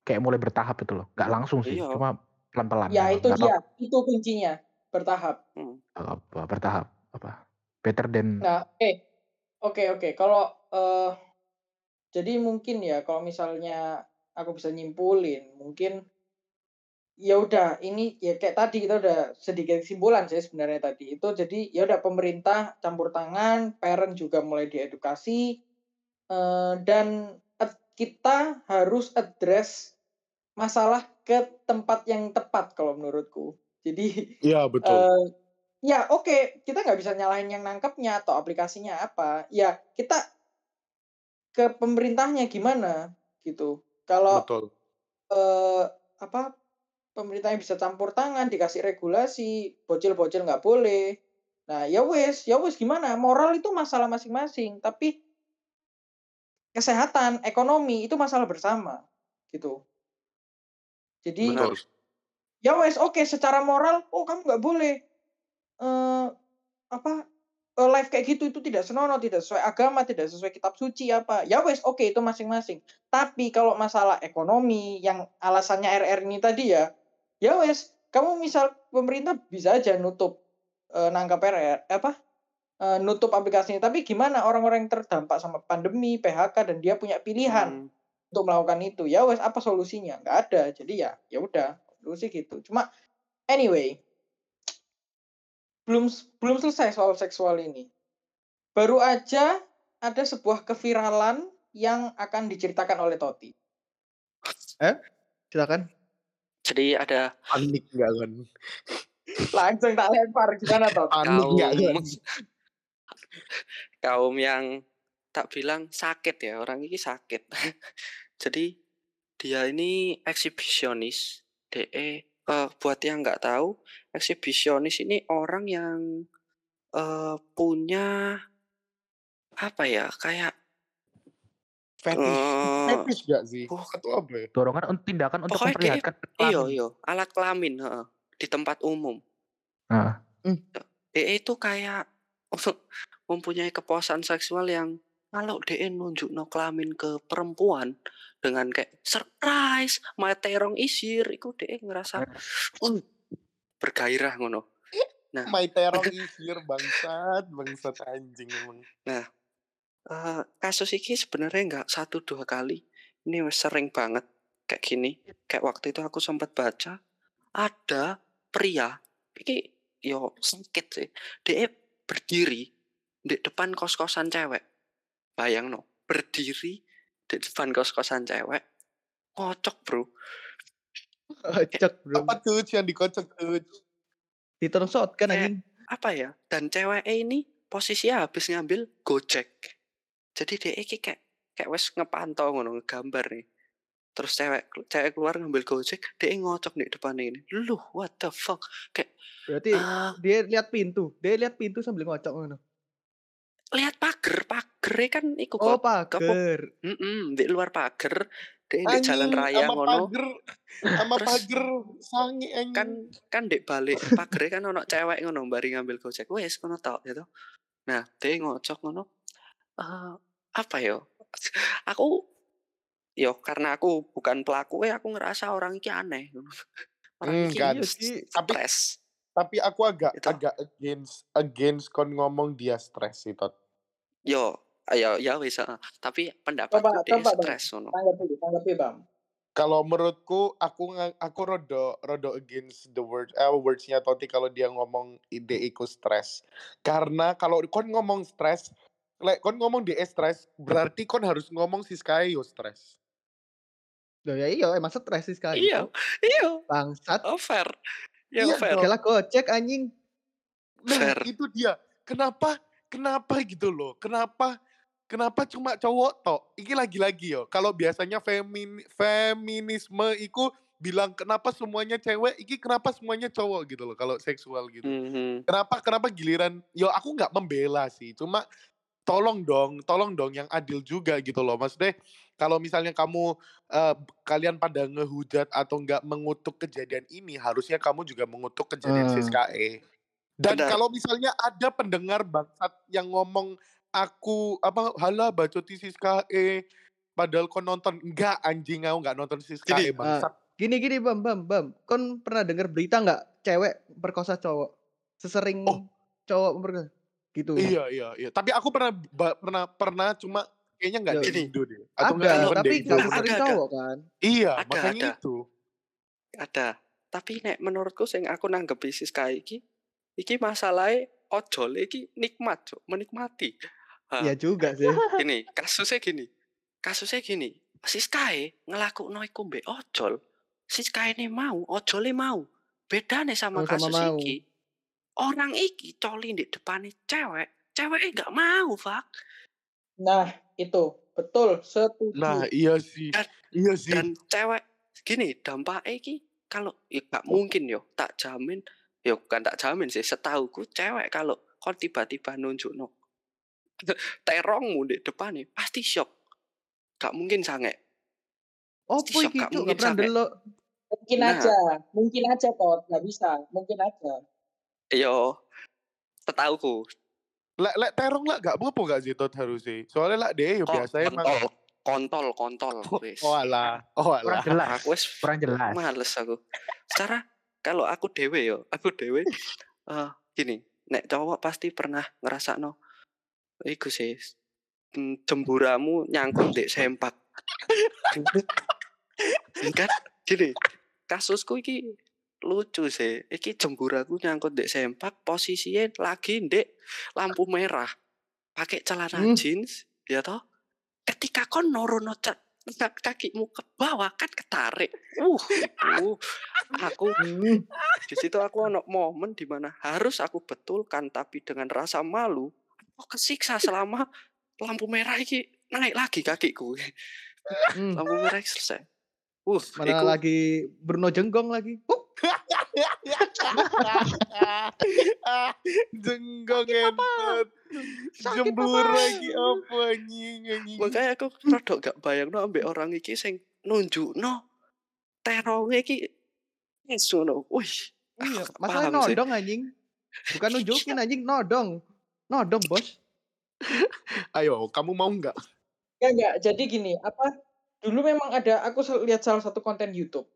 kayak mulai bertahap itu loh. Nggak langsung sih, Iya. cuma pelan-pelan. Ya itu dia, itu kuncinya bertahap. tahu apa bertahap apa. Better than Nah, oke. Oke, oke. Kalau eh jadi mungkin ya kalau misalnya aku bisa nyimpulin, mungkin ya udah ini ya kayak tadi kita udah sedikit kesimpulan sih sebenarnya tadi. Itu jadi ya udah pemerintah campur tangan, parent juga mulai diedukasi dan ad- kita harus address masalah ke tempat yang tepat kalau menurutku. Jadi Iya betul. Eh, ya oke kita nggak bisa nyalahin yang nangkepnya atau aplikasinya apa ya kita ke pemerintahnya gimana gitu kalau betul. eh, apa pemerintahnya bisa campur tangan dikasih regulasi bocil-bocil nggak boleh nah ya wes ya wes gimana moral itu masalah masing-masing tapi kesehatan ekonomi itu masalah bersama gitu jadi Benar. Ya wes oke secara moral oh kamu nggak boleh eh apa eh, live kayak gitu itu tidak senonoh tidak sesuai agama tidak sesuai kitab suci apa ya wes oke itu masing-masing tapi kalau masalah ekonomi yang alasannya RR ini tadi ya ya wes kamu misal pemerintah bisa aja nutup eh, nangkap RR apa eh, nutup aplikasinya. Tapi gimana orang-orang yang terdampak sama pandemi PHK dan dia punya pilihan Hmm. untuk melakukan itu? Ya wes apa solusinya? Nggak ada. Jadi ya ya udah. Solusi gitu. Cuma anyway belum belum selesai soal seksual ini. Baru aja ada sebuah keviralan yang akan diceritakan oleh Toti. Silakan. Jadi ada Panik nggak kan? langsung tak lempar. Gimana Tot? Panik nggak kan? Kaum yang tak bilang sakit ya orang ini sakit. Jadi dia ini eksibisionis. DE eh, buat yang nggak tahu, eksibisionis ini orang yang eh, punya apa ya kayak Fetish. eh, Fetish nggak sih? bukan. Atau apa ya? dorongan tindakan untuk Pokoknya kayak- memperlihatkan iyo kelamin. iyo alat kelamin heeh, di tempat umum. Nah, DE itu kayak mempunyai kepuasan seksual yang kalau DE nunjuk no kelamin ke perempuan dengan kayak surprise, my terong isir, itu DE ngerasa "Uh, bergairah ngono. My terong isir bangsat, bangsat anjing emang. Eh, kasus ini sebenarnya nggak satu dua kali, ini sering banget kayak gini. Kayak waktu itu aku sempat baca ada pria, ini yo sakit sih, DE berdiri di depan kos-kosan cewek. Bayang no, berdiri di depan kos-kosan cewek, ngocok bro. Cek bro. Apa tuh yang dikocok tuh? Diturun shot kan Kayak- anjing. apa ya dan cewek ini posisinya habis ngambil gojek jadi dia iki kayak kayak wes ngepantau ngono ngegambar nih terus cewek cewek keluar ngambil gojek dia ngocok di depan ini lu what the fuck Berarti Ah, dia lihat pintu. Dia lihat pintu sambil ngocok ngono. Pagar pagar kan iku Oh, kok pagar. Mm-mm, di luar pagar dia di jalan raya sama ngono pager, sama pager sangi anjing. kan kan dek balik pagar kan ono cewek ngono bari ngambil gojek wes ngono tok gitu nah dia ngocok ngono eh apa yo aku yo karena aku bukan pelaku eh aku ngerasa orang ini aneh orang Hmm, kan. Tapi- Tapi aku agak Itu. agak against against kon ngomong dia stres sih tot. Yo ayo ya wes heeh. tapi pendapatku Coba- dia coba, Bang. stres ngono tanggapi tanggapi bang Kalau menurutku aku aku rodo rodo against the word eh wordsnya Toti kalau dia ngomong ide iku stres. Karena kalau kon ngomong stres, lek kon ngomong dia stres, berarti kon harus ngomong si Sky yo stres. Loh ya iya emang stres sih sekali. iya iya Bangsat. oh fair ya Iya fair. Gila gocek anjing. Nah, Fair. itu dia. Kenapa? Kenapa gitu loh? Kenapa? Kenapa cuma cowok tok? Iki lagi-lagi yo. Kalau biasanya femin feminisme iku bilang kenapa semuanya cewek, iki kenapa semuanya cowok gitu loh kalau seksual gitu. Mhm. Kenapa kenapa giliran yo aku nggak membela sih, cuma tolong dong, tolong dong yang adil juga gitu loh. Maksudnya kalau misalnya kamu eh, kalian pada ngehujat atau nggak mengutuk kejadian ini, harusnya kamu juga mengutuk kejadian Hmm. CSKE. Dan Benar. kalau misalnya ada pendengar bangsat yang ngomong aku apa halah bacoti Siska E padahal kau nonton enggak anjing aku enggak nonton Siska Gini, E bangsat. Gini gini Bam Bam Bam. Kon pernah dengar berita nggak cewek perkosa cowok? Sesering Oh. cowok perkosa gitu. Iya iya iya. Tapi aku pernah ba- pernah pernah cuma kayaknya enggak Ya, di gini. Indo deh. Atau enggak Ada, even tapi di Indo. nggak Ada, sesering ada. cowok kan? Iya, Ada, makanya ada. itu. Ada. Tapi nek menurutku sing aku nanggepi Siska iki iki masalahnya ojol iki nikmat, Cuk, menikmati. Ha, Iya juga sih. gini, kasusnya gini. Kasusnya gini. Siskae ngelakukno iku mbek ojol. Siskae ne mau, ojole mau. Bedane sama Sama-sama kasus mau. iki. Orang iki coli di depannya cewek, ceweknya nggak mau, Fak. Nah, itu betul setuju. Nah, iya sih. Dan- Iya sih. Dan cewek gini dampaknya iki kalau ya nggak mungkin yo, tak jamin. Ya bukan tak jamin sih, setauku cewek kalau kon tiba-tiba nunjuk no terongmu di depannya pasti shock. Gak mungkin sange. Opo Shock, iki nggak cuk mungkin delok. Mungkin Nah. aja, mungkin aja kok, nggak bisa, mungkin aja. Yo, setauku Lek lek terong lah gak apa-apa gak sih tot harus sih. Soalnya lah dia ya kok biasa emang. kontol, kontol, kontol, wis. Oh alah, oh Kurang alah. jelas. Aku wis Kurang jelas. males aku. Secara kalau aku dewe yo, aku dewe eh gini, nek cowok pasti pernah ngerasa no iku sih mm, jemburamu nyangkut di sempak. kan gini, kasusku iki lucu sih. Iki jemburaku nyangkut di sempak, posisinya lagi di lampu merah. Pakai celana Hmm. jeans, ya toh. Ketika kon norono ca- kakimu ke bawah kan ketarik. Uh, itu aku di situ aku ono momen di mana harus aku betulkan tapi dengan rasa malu aku kesiksa selama lampu merah iki naik lagi kakiku hmm. lampu merah selesai uh Mana iku lagi Bruno Jenggong lagi. Uh, Jenggong entot. Jembur lagi apa anjing anjing. makanya aku rada gak bayang no ambek orang iki sing nunjuk no terongnya iki yes no wih iya, aku gak masalah sih. nodong anjing. Bukan nunjukin anjing, nodong. Nodong, Bos. Ayo, kamu mau nggak? Enggak, enggak. Jadi gini, apa dulu memang ada aku lihat salah satu konten YouTube.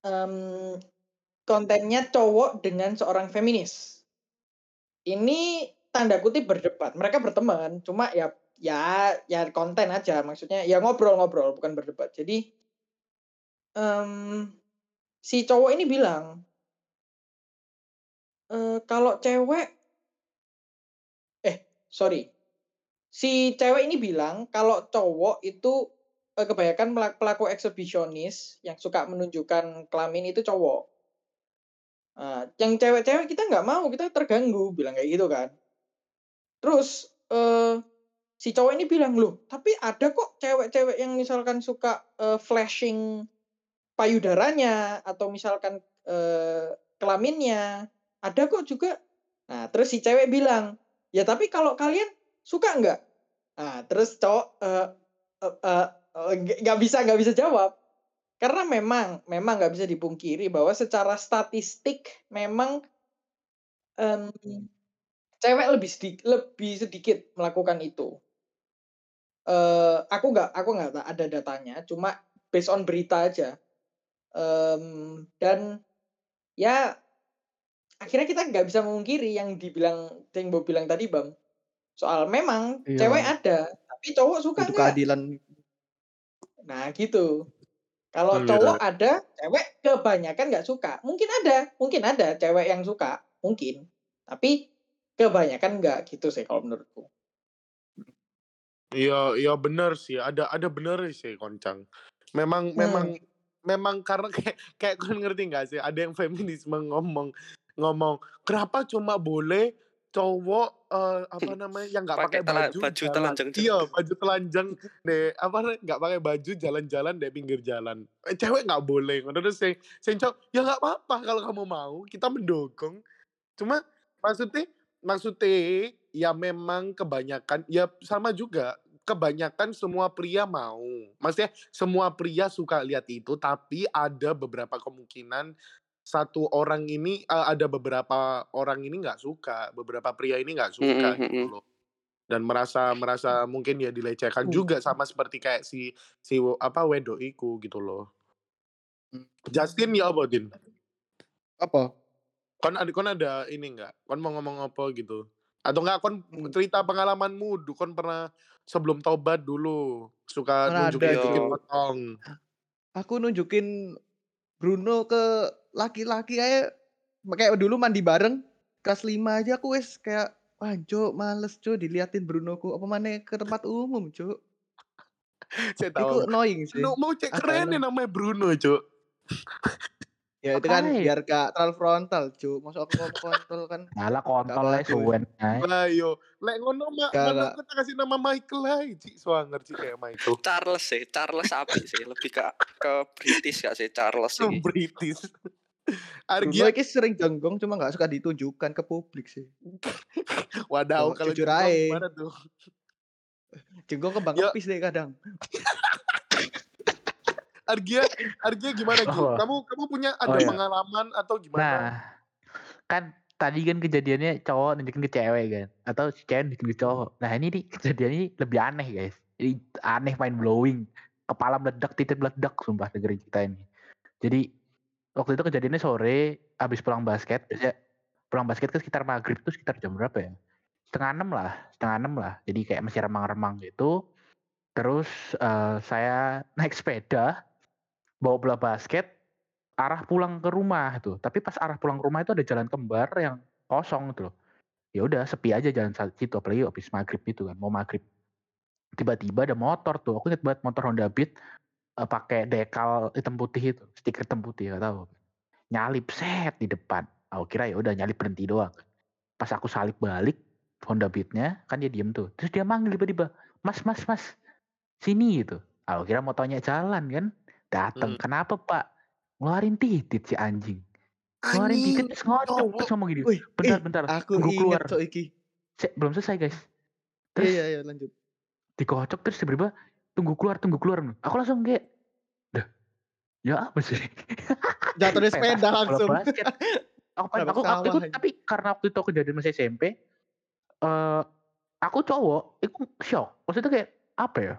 Em, kontennya cowok dengan seorang feminis. Ini tanda kutip berdebat. Mereka berteman, cuma ya ya ya konten aja maksudnya ya ngobrol-ngobrol bukan berdebat. Jadi em, si cowok ini bilang "Eh, kalau cewek eh sorry si cewek ini bilang kalau cowok itu eh, kebanyakan melak- pelaku eksibisionis yang suka menunjukkan kelamin itu cowok. Nah, yang cewek-cewek kita nggak mau, kita terganggu, bilang kayak gitu kan. Terus eh, si cowok ini bilang loh, tapi ada kok cewek-cewek yang misalkan suka eh, flashing payudaranya atau misalkan eh, kelaminnya, ada kok juga. Nah, terus si cewek bilang, ya tapi kalau kalian suka nggak? Nah, terus cowok eh, eh, eh, eh, nggak nggak bisa nggak bisa jawab karena memang memang nggak bisa dipungkiri bahwa secara statistik memang em, cewek lebih sedikit lebih sedikit melakukan itu. Eh, aku nggak aku nggak ada datanya, cuma based on berita aja. Em, dan ya akhirnya kita nggak bisa memungkiri yang dibilang yang Bob bilang tadi bang soal memang Iya. cewek ada tapi cowok suka nggak keadilan. nah gitu kalau cowok ada cewek kebanyakan nggak suka mungkin ada mungkin ada cewek yang suka mungkin tapi kebanyakan nggak gitu sih kalau menurutku Iya, iya benar sih. Ada ada benar sih Koncang. Memang Hmm. memang memang karena kayak kayak kalian ngerti nggak sih? Ada yang feminisme ngomong ngomong kenapa cuma boleh cowok eh, apa namanya yang nggak pakai baju, baju telanjang Iya, baju telanjang deh apa nggak pakai baju jalan-jalan deh pinggir jalan. Eh, cewek nggak boleh. Terus sing sing cowok ya nggak apa-apa kalau kamu mau, kita mendukung. Cuma maksudnya maksudnya ya memang kebanyakan ya sama juga kebanyakan semua pria mau. Maksudnya semua pria suka lihat itu tapi ada beberapa kemungkinan satu orang ini eh, ada beberapa orang ini nggak suka, beberapa pria ini nggak suka Mm, mm, gitu mm. loh. dan merasa merasa mungkin ya dilecehkan Uh. juga sama seperti kayak si si apa wedok iku gitu loh. Hmm. Justin ya apa Din? Apa? Kon ada kon ada ini enggak? Kon mau ngomong apa gitu? Atau enggak kon Hmm. cerita pengalamanmu du kon pernah sebelum tobat dulu suka nunjukin nunjukin potong. Aku nunjukin Bruno ke laki-laki kayak kayak dulu mandi bareng kelas 5 aja aku wes kayak wah cuk males cuk diliatin Brunoku apa mana ke tempat umum cuk Saya itu tahu. annoying sih Lu mau cek keren ya annoying. namanya Bruno, Cuk. ya itu kan biar gak terlalu frontal cuk masuk aku ngomong kontol kan Malah kontolnya bagus suwen ae. Lah yo, lek ngono mana gak kita kasih nama Michael aja, Cik. Swanger Cik kayak Michael. Charles sih, Charles api sih, lebih ke ke British gak sih Charles ini. British. Argia, ini sering jenggong cuma gak suka ditunjukkan ke publik sih wadaw Kalau kalau jujur aja tuh? jenggong kembang Ya, kepis deh kadang Argia, Argia gimana Gi? Oh, Kamu kamu punya oh ada ya. pengalaman atau gimana? Nah, kan tadi kan kejadiannya cowok nunjukin ke cewek kan, atau si cewek nunjukin ke cowok. Nah ini nih kejadiannya lebih aneh guys. Jadi aneh mind blowing. Kepala meledak, titik meledak, sumpah negeri kita ini. Jadi waktu itu kejadiannya sore, habis pulang basket, biasanya pulang basket kan sekitar maghrib itu sekitar jam berapa ya? Setengah enam lah, setengah enam lah. Jadi kayak masih remang-remang gitu. Terus eh, saya naik sepeda, bawa bola basket, arah pulang ke rumah tuh. Tapi pas arah pulang ke rumah itu ada jalan kembar yang kosong loh. Ya udah sepi aja jalan saat situ apalagi habis maghrib itu kan mau maghrib. Tiba-tiba ada motor tuh. Aku ingat banget motor Honda Beat eh, pakai dekal hitam putih itu, stiker hitam putih gak tahu. Nyalip set di depan. Aku kira ya udah nyalip berhenti doang. Pas aku salip balik Honda Beat-nya kan dia diem tuh. Terus dia manggil tiba-tiba, "Mas, Mas, Mas, sini gitu." Aku kira mau tanya jalan kan. Dateng, Hmm. kenapa Pak? Ngeluarin titit si anjing. Ngeluarin titit terus ngocok terus ngomong gini. Wih, Bentar, eh, bentar, aku tunggu keluar. iki. Cek, belum selesai guys. Iya, Terus iya, iya, lanjut. dikocok terus tiba-tiba tunggu keluar, tunggu keluar. Aku langsung kayak, dah, ya apa sih? Jatuh dari Pengen sepeda langsung. basket. Aku, aku, aku, aja. tapi karena waktu itu kejadian masih SMP, eh aku cowok, itu shock. Maksudnya kayak apa ya?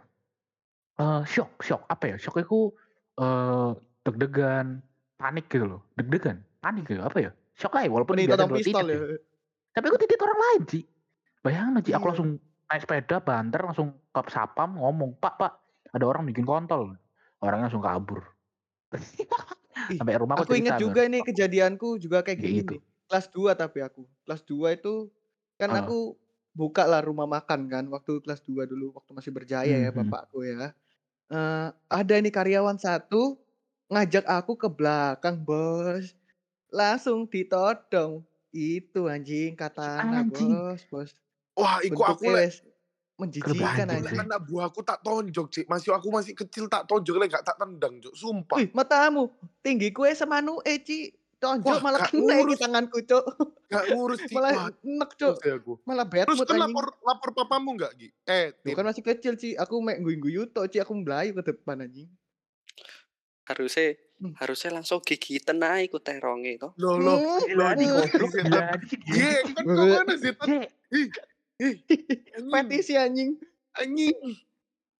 Eh shock, shock apa ya? Shock aku eh deg-degan, panik gitu loh. Deg-degan, panik gitu. Apa ya? Shock aja walaupun totong dua pistol titik ya. ya. Tapi aku titik orang lain sih. Bayangin aja, aku Iya. langsung naik sepeda, banter, langsung ke sapam, ngomong, Pak, Pak, ada orang bikin kontol. Orangnya langsung kabur. Sampai rumah aku Aku cerita. juga ini kejadianku juga kayak gini gitu. Kelas 2 tapi aku. Kelas 2 itu kan Ah. aku buka lah rumah makan kan waktu kelas 2 dulu waktu masih berjaya ya Mhm. bapakku ya. Eh, ada ini karyawan satu ngajak aku ke belakang, Bos. Langsung ditodong. Itu anjing katana, Anjing. Bos, Bos. Wah, iku aku lek wes menjijikan anjing anjing. sih. anak buahku tak tonjok, Cik. Masih aku masih kecil tak tonjok lek gak tak tendang, Cuk. Sumpah. Wih, matamu tinggi kue semanu eh, Ci. Tonjok Wah, malah gak kena iki ngurus. tanganku, Cuk. Gak ngurus, Cik. Malah enek, Cuk. aku. Malah bad Terus kan lapor lapor papamu enggak, Gi? Eh, Lu Tin. kan masih kecil, Ci. Aku mek guyu-guyu tok, Ci. Aku melayu ke depan anjing. Harusnya Hmm. harusnya langsung gigitan aja ku teronge to. Loh, loh. Hmm. Gila nih Hmm. goblok. Ye, kan ke mana sih, Petisi anjing. Anjing.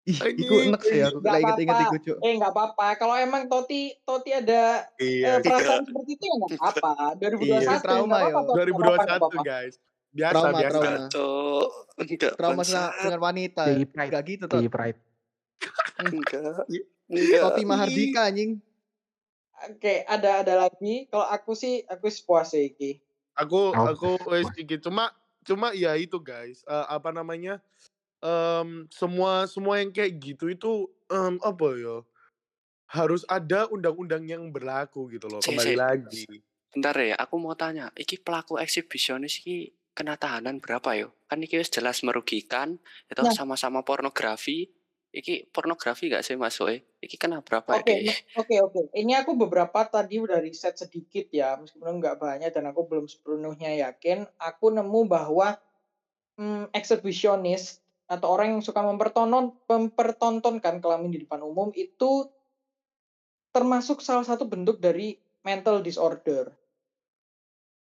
Ih, iku Anjing. enek sih aku Gak lagi inget-inget apa-apa. iku, Cuk. Eh nggak apa-apa. Kalau emang Toti Toti ada Iya, eh, perasaan seperti itu ya nggak apa-apa. 2021 Iya, trauma ya. apa-apa, nggak 2021, apa-apa. guys. Biasa, Trauma, biasa. trauma. Enggak. Enggak, Trauma dengan wanita. Enggak gitu, pride. Enggak. Enggak. Toti Mahardika anjing. Oke, ada ada lagi. Kalau aku sih aku sepuasnya iki. Aku aku wes iki cuma cuma ya itu guys, eh, apa namanya? em, semua semua yang kayak gitu itu em, apa ya? Harus ada undang-undang yang berlaku gitu loh. Si, Kembali si. lagi. Bentar ya, aku mau tanya, iki pelaku eksibisionis iki kena tahanan berapa yo? Kan iki jelas merugikan, itu Nah. sama-sama pornografi. Iki pornografi gak sih masuk Iki kena berapa Oke, ya? oke, oke. Ini aku beberapa tadi udah riset sedikit ya, meskipun nggak banyak dan aku belum sepenuhnya yakin. Aku nemu bahwa hmm, eksibisionis atau orang yang suka mempertonton, mempertontonkan kelamin di depan umum itu termasuk salah satu bentuk dari mental disorder.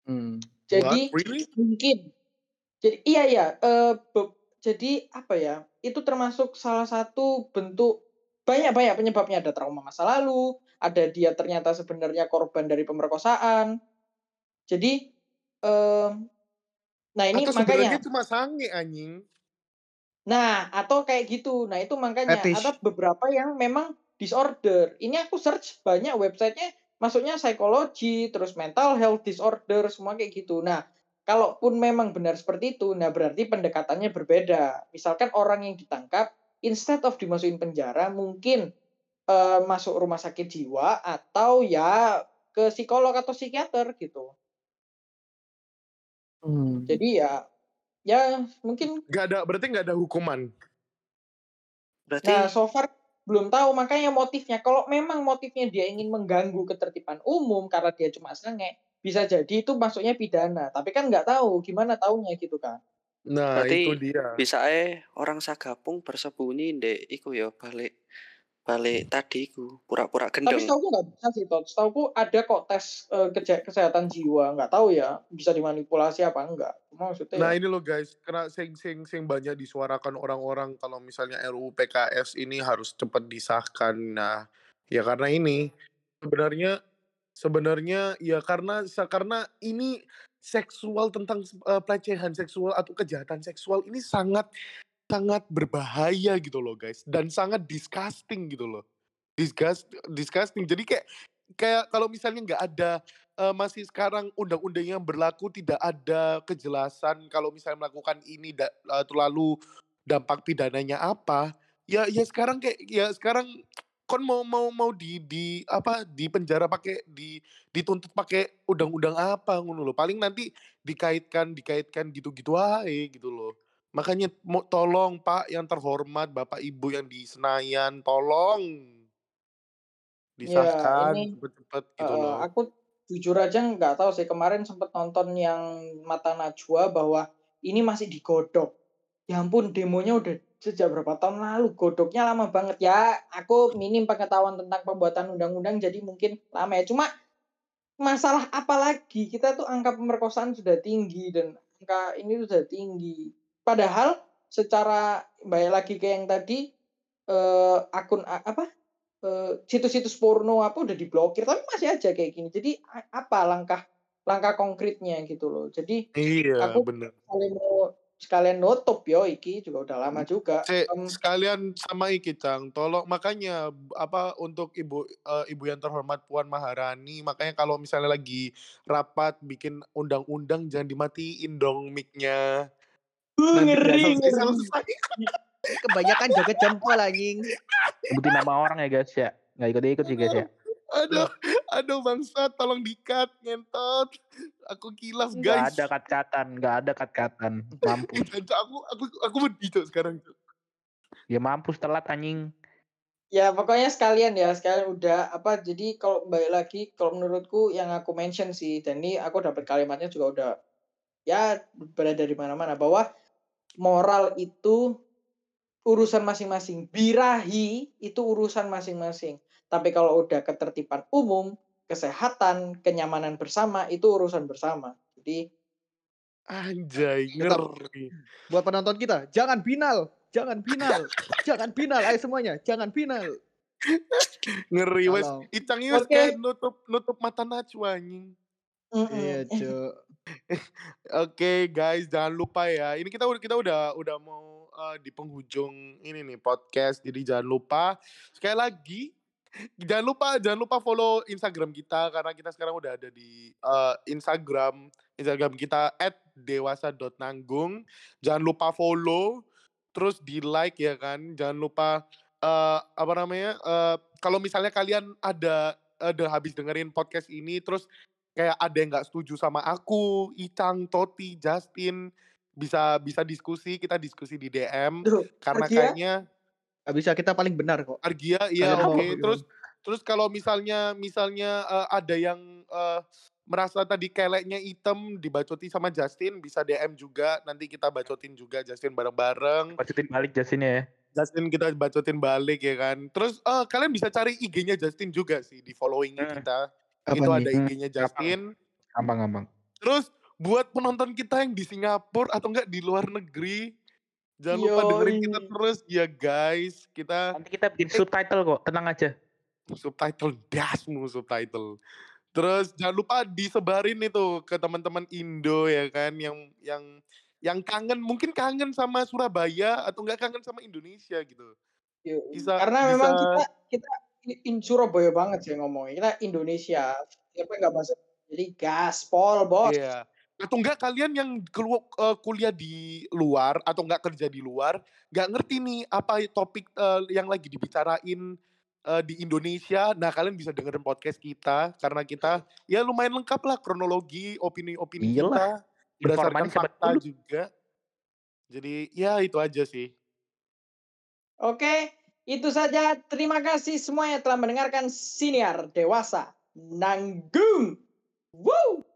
Hmm. Jadi What? Really? mungkin, jadi iya iya. eh, be- jadi apa ya? Itu termasuk salah satu bentuk banyak-banyak penyebabnya ada trauma masa lalu, ada dia ternyata sebenarnya korban dari pemerkosaan. Jadi eh, nah ini Atau makanya cuma sange anjing. Nah, atau kayak gitu. Nah, itu makanya Fetish. ada beberapa yang memang disorder. Ini aku search banyak websitenya masuknya psikologi, terus mental health disorder, semua kayak gitu. Nah, kalaupun memang benar seperti itu, nah berarti pendekatannya berbeda. Misalkan orang yang ditangkap, instead of dimasukin penjara, mungkin eh, masuk rumah sakit jiwa atau ya ke psikolog atau psikiater gitu. Hmm. Jadi ya ya mungkin Gak ada, berarti nggak ada hukuman. Berarti Nah, so far belum tahu makanya motifnya. Kalau memang motifnya dia ingin mengganggu ketertiban umum karena dia cuma sange, bisa jadi itu masuknya pidana. Tapi kan nggak tahu gimana taunya gitu kan. Nah, Berarti itu dia. bisa eh orang sagapung bersembunyi ndek iku ya balik balik tadi iku pura-pura Tapi gendeng. setahu nggak bisa sih, Tot. Setahu ada kok tes eh, keja- kesehatan jiwa. Nggak tahu ya bisa dimanipulasi apa enggak. Cuma maksudnya Nah ini loh guys, karena sing sing sing banyak disuarakan orang-orang kalau misalnya RUU PKS ini harus cepat disahkan. Nah, ya karena ini sebenarnya sebenarnya ya karena karena ini seksual tentang eh, pelecehan seksual atau kejahatan seksual ini sangat sangat berbahaya gitu loh guys dan sangat disgusting gitu loh. Disgust disgusting. Jadi kayak kayak kalau misalnya nggak ada eh, masih sekarang undang-undang yang berlaku tidak ada kejelasan kalau misalnya melakukan ini da, eh, lalu dampak pidananya apa ya ya sekarang kayak ya sekarang kon mau mau mau di di apa di penjara pakai di dituntut pakai undang-undang apa ngono loh paling nanti dikaitkan dikaitkan gitu-gitu aja gitu loh makanya mau tolong Pak yang terhormat Bapak Ibu yang di Senayan tolong disahkan ini, cepet-cepet gitu eh, loh aku jujur aja nggak tahu sih. Kemarin sempat nonton yang mata najwa bahwa ini masih digodok. Ya ampun demonya udah sejak berapa tahun lalu godoknya lama banget ya. Aku minim pengetahuan tentang pembuatan undang-undang jadi mungkin lama ya. Cuma masalah apa lagi? Kita tuh angka pemerkosaan sudah tinggi dan angka ini sudah tinggi. Padahal secara balik lagi ke yang tadi eh, akun apa eh, situs-situs porno apa udah diblokir tapi masih aja kayak gini. Jadi apa langkah langkah konkretnya gitu loh. Jadi iya aku bener mau sekalian nutup yo iki juga udah lama juga. Se- Em, sekalian sama Iki Cang, tolong makanya apa untuk ibu eh, ibu yang terhormat Puan Maharani, makanya kalau misalnya lagi rapat bikin undang-undang jangan dimatiin dong mic-nya. uh, ngeri. Kebanyakan joget jempol anjing. Sebutin nama orang ya guys ya. Nggak ikut-ikut sih guys ya. Aduh, aduh bangsa, tolong dikat ngentot. Aku kilaf Nggak guys. ada kat-katan, nggak ada kat-katan. Mampus. Aku aku aku Cok, sekarang. Cok. Ya mampus telat anjing. Ya pokoknya sekalian ya sekalian udah apa jadi kalau balik lagi kalau menurutku yang aku mention sih dan ini aku dapat kalimatnya juga udah ya berada di mana-mana bahwa moral itu urusan masing-masing birahi itu urusan masing-masing tapi kalau udah ketertiban umum kesehatan kenyamanan bersama itu urusan bersama jadi Anjay, ngeri. Buat penonton kita, jangan binal, jangan binal, jangan binal, ayo semuanya, jangan binal. Ngeri wes. Icang wes Oke. kayak nutup nutup mata Najwa anjing. Iya, Cuk. Oke guys, jangan lupa ya. Ini kita udah kita udah udah mau eh, di penghujung ini nih podcast. Jadi jangan lupa sekali lagi jangan lupa jangan lupa follow Instagram kita karena kita sekarang udah ada di eh, Instagram Instagram kita @dewasa.nanggung. Jangan lupa follow terus di like ya kan. Jangan lupa eh apa namanya? eh, kalau misalnya kalian ada ada habis dengerin podcast ini terus kayak ada yang nggak setuju sama aku, Icang, Toti, Justin, bisa bisa diskusi, kita diskusi di DM Duh, karena Argia? kayaknya Gak bisa, kita paling benar kok. Argia iya mau oke. gimana? Terus terus kalau misalnya misalnya eh, ada yang eh, merasa tadi keleknya item dibacoti sama Justin bisa DM juga nanti kita bacotin juga Justin bareng-bareng. Bacotin balik Justinnya ya. Justin kita bacotin balik ya kan. Terus eh, kalian bisa cari IG-nya Justin juga sih di followingnya Hmm. kita. Apa Itu nih? ada Hmm, IG-nya Justin. Gampang-gampang. Terus buat penonton kita yang di Singapura atau enggak di luar negeri, Jangan lupa dengerin kita Yoi. terus ya guys. Kita Nanti kita bikin Eh. subtitle kok, tenang aja. subtitle dasmu subtitle. Terus jangan lupa disebarin itu ke teman-teman Indo ya kan yang yang yang kangen mungkin kangen sama Surabaya atau enggak kangen sama Indonesia gitu. Yoi. Bisa Karena memang bisa kita kita i- in Surabaya banget sih ngomongnya. Kita Indonesia. Siapa yang nggak masuk? Jadi gaspol bos. Iya. Atau enggak kalian yang kelu- eh, kuliah di luar atau enggak kerja di luar, enggak ngerti nih apa topik eh, yang lagi dibicarain eh, di Indonesia. Nah, kalian bisa dengerin podcast kita karena kita ya lumayan lengkap lah kronologi, opini-opini kita Iyalah, berdasarkan fakta dulu. juga. Jadi ya itu aja sih. Oke, itu saja. Terima kasih semuanya telah mendengarkan Siniar Dewasa Nanggung. Woo!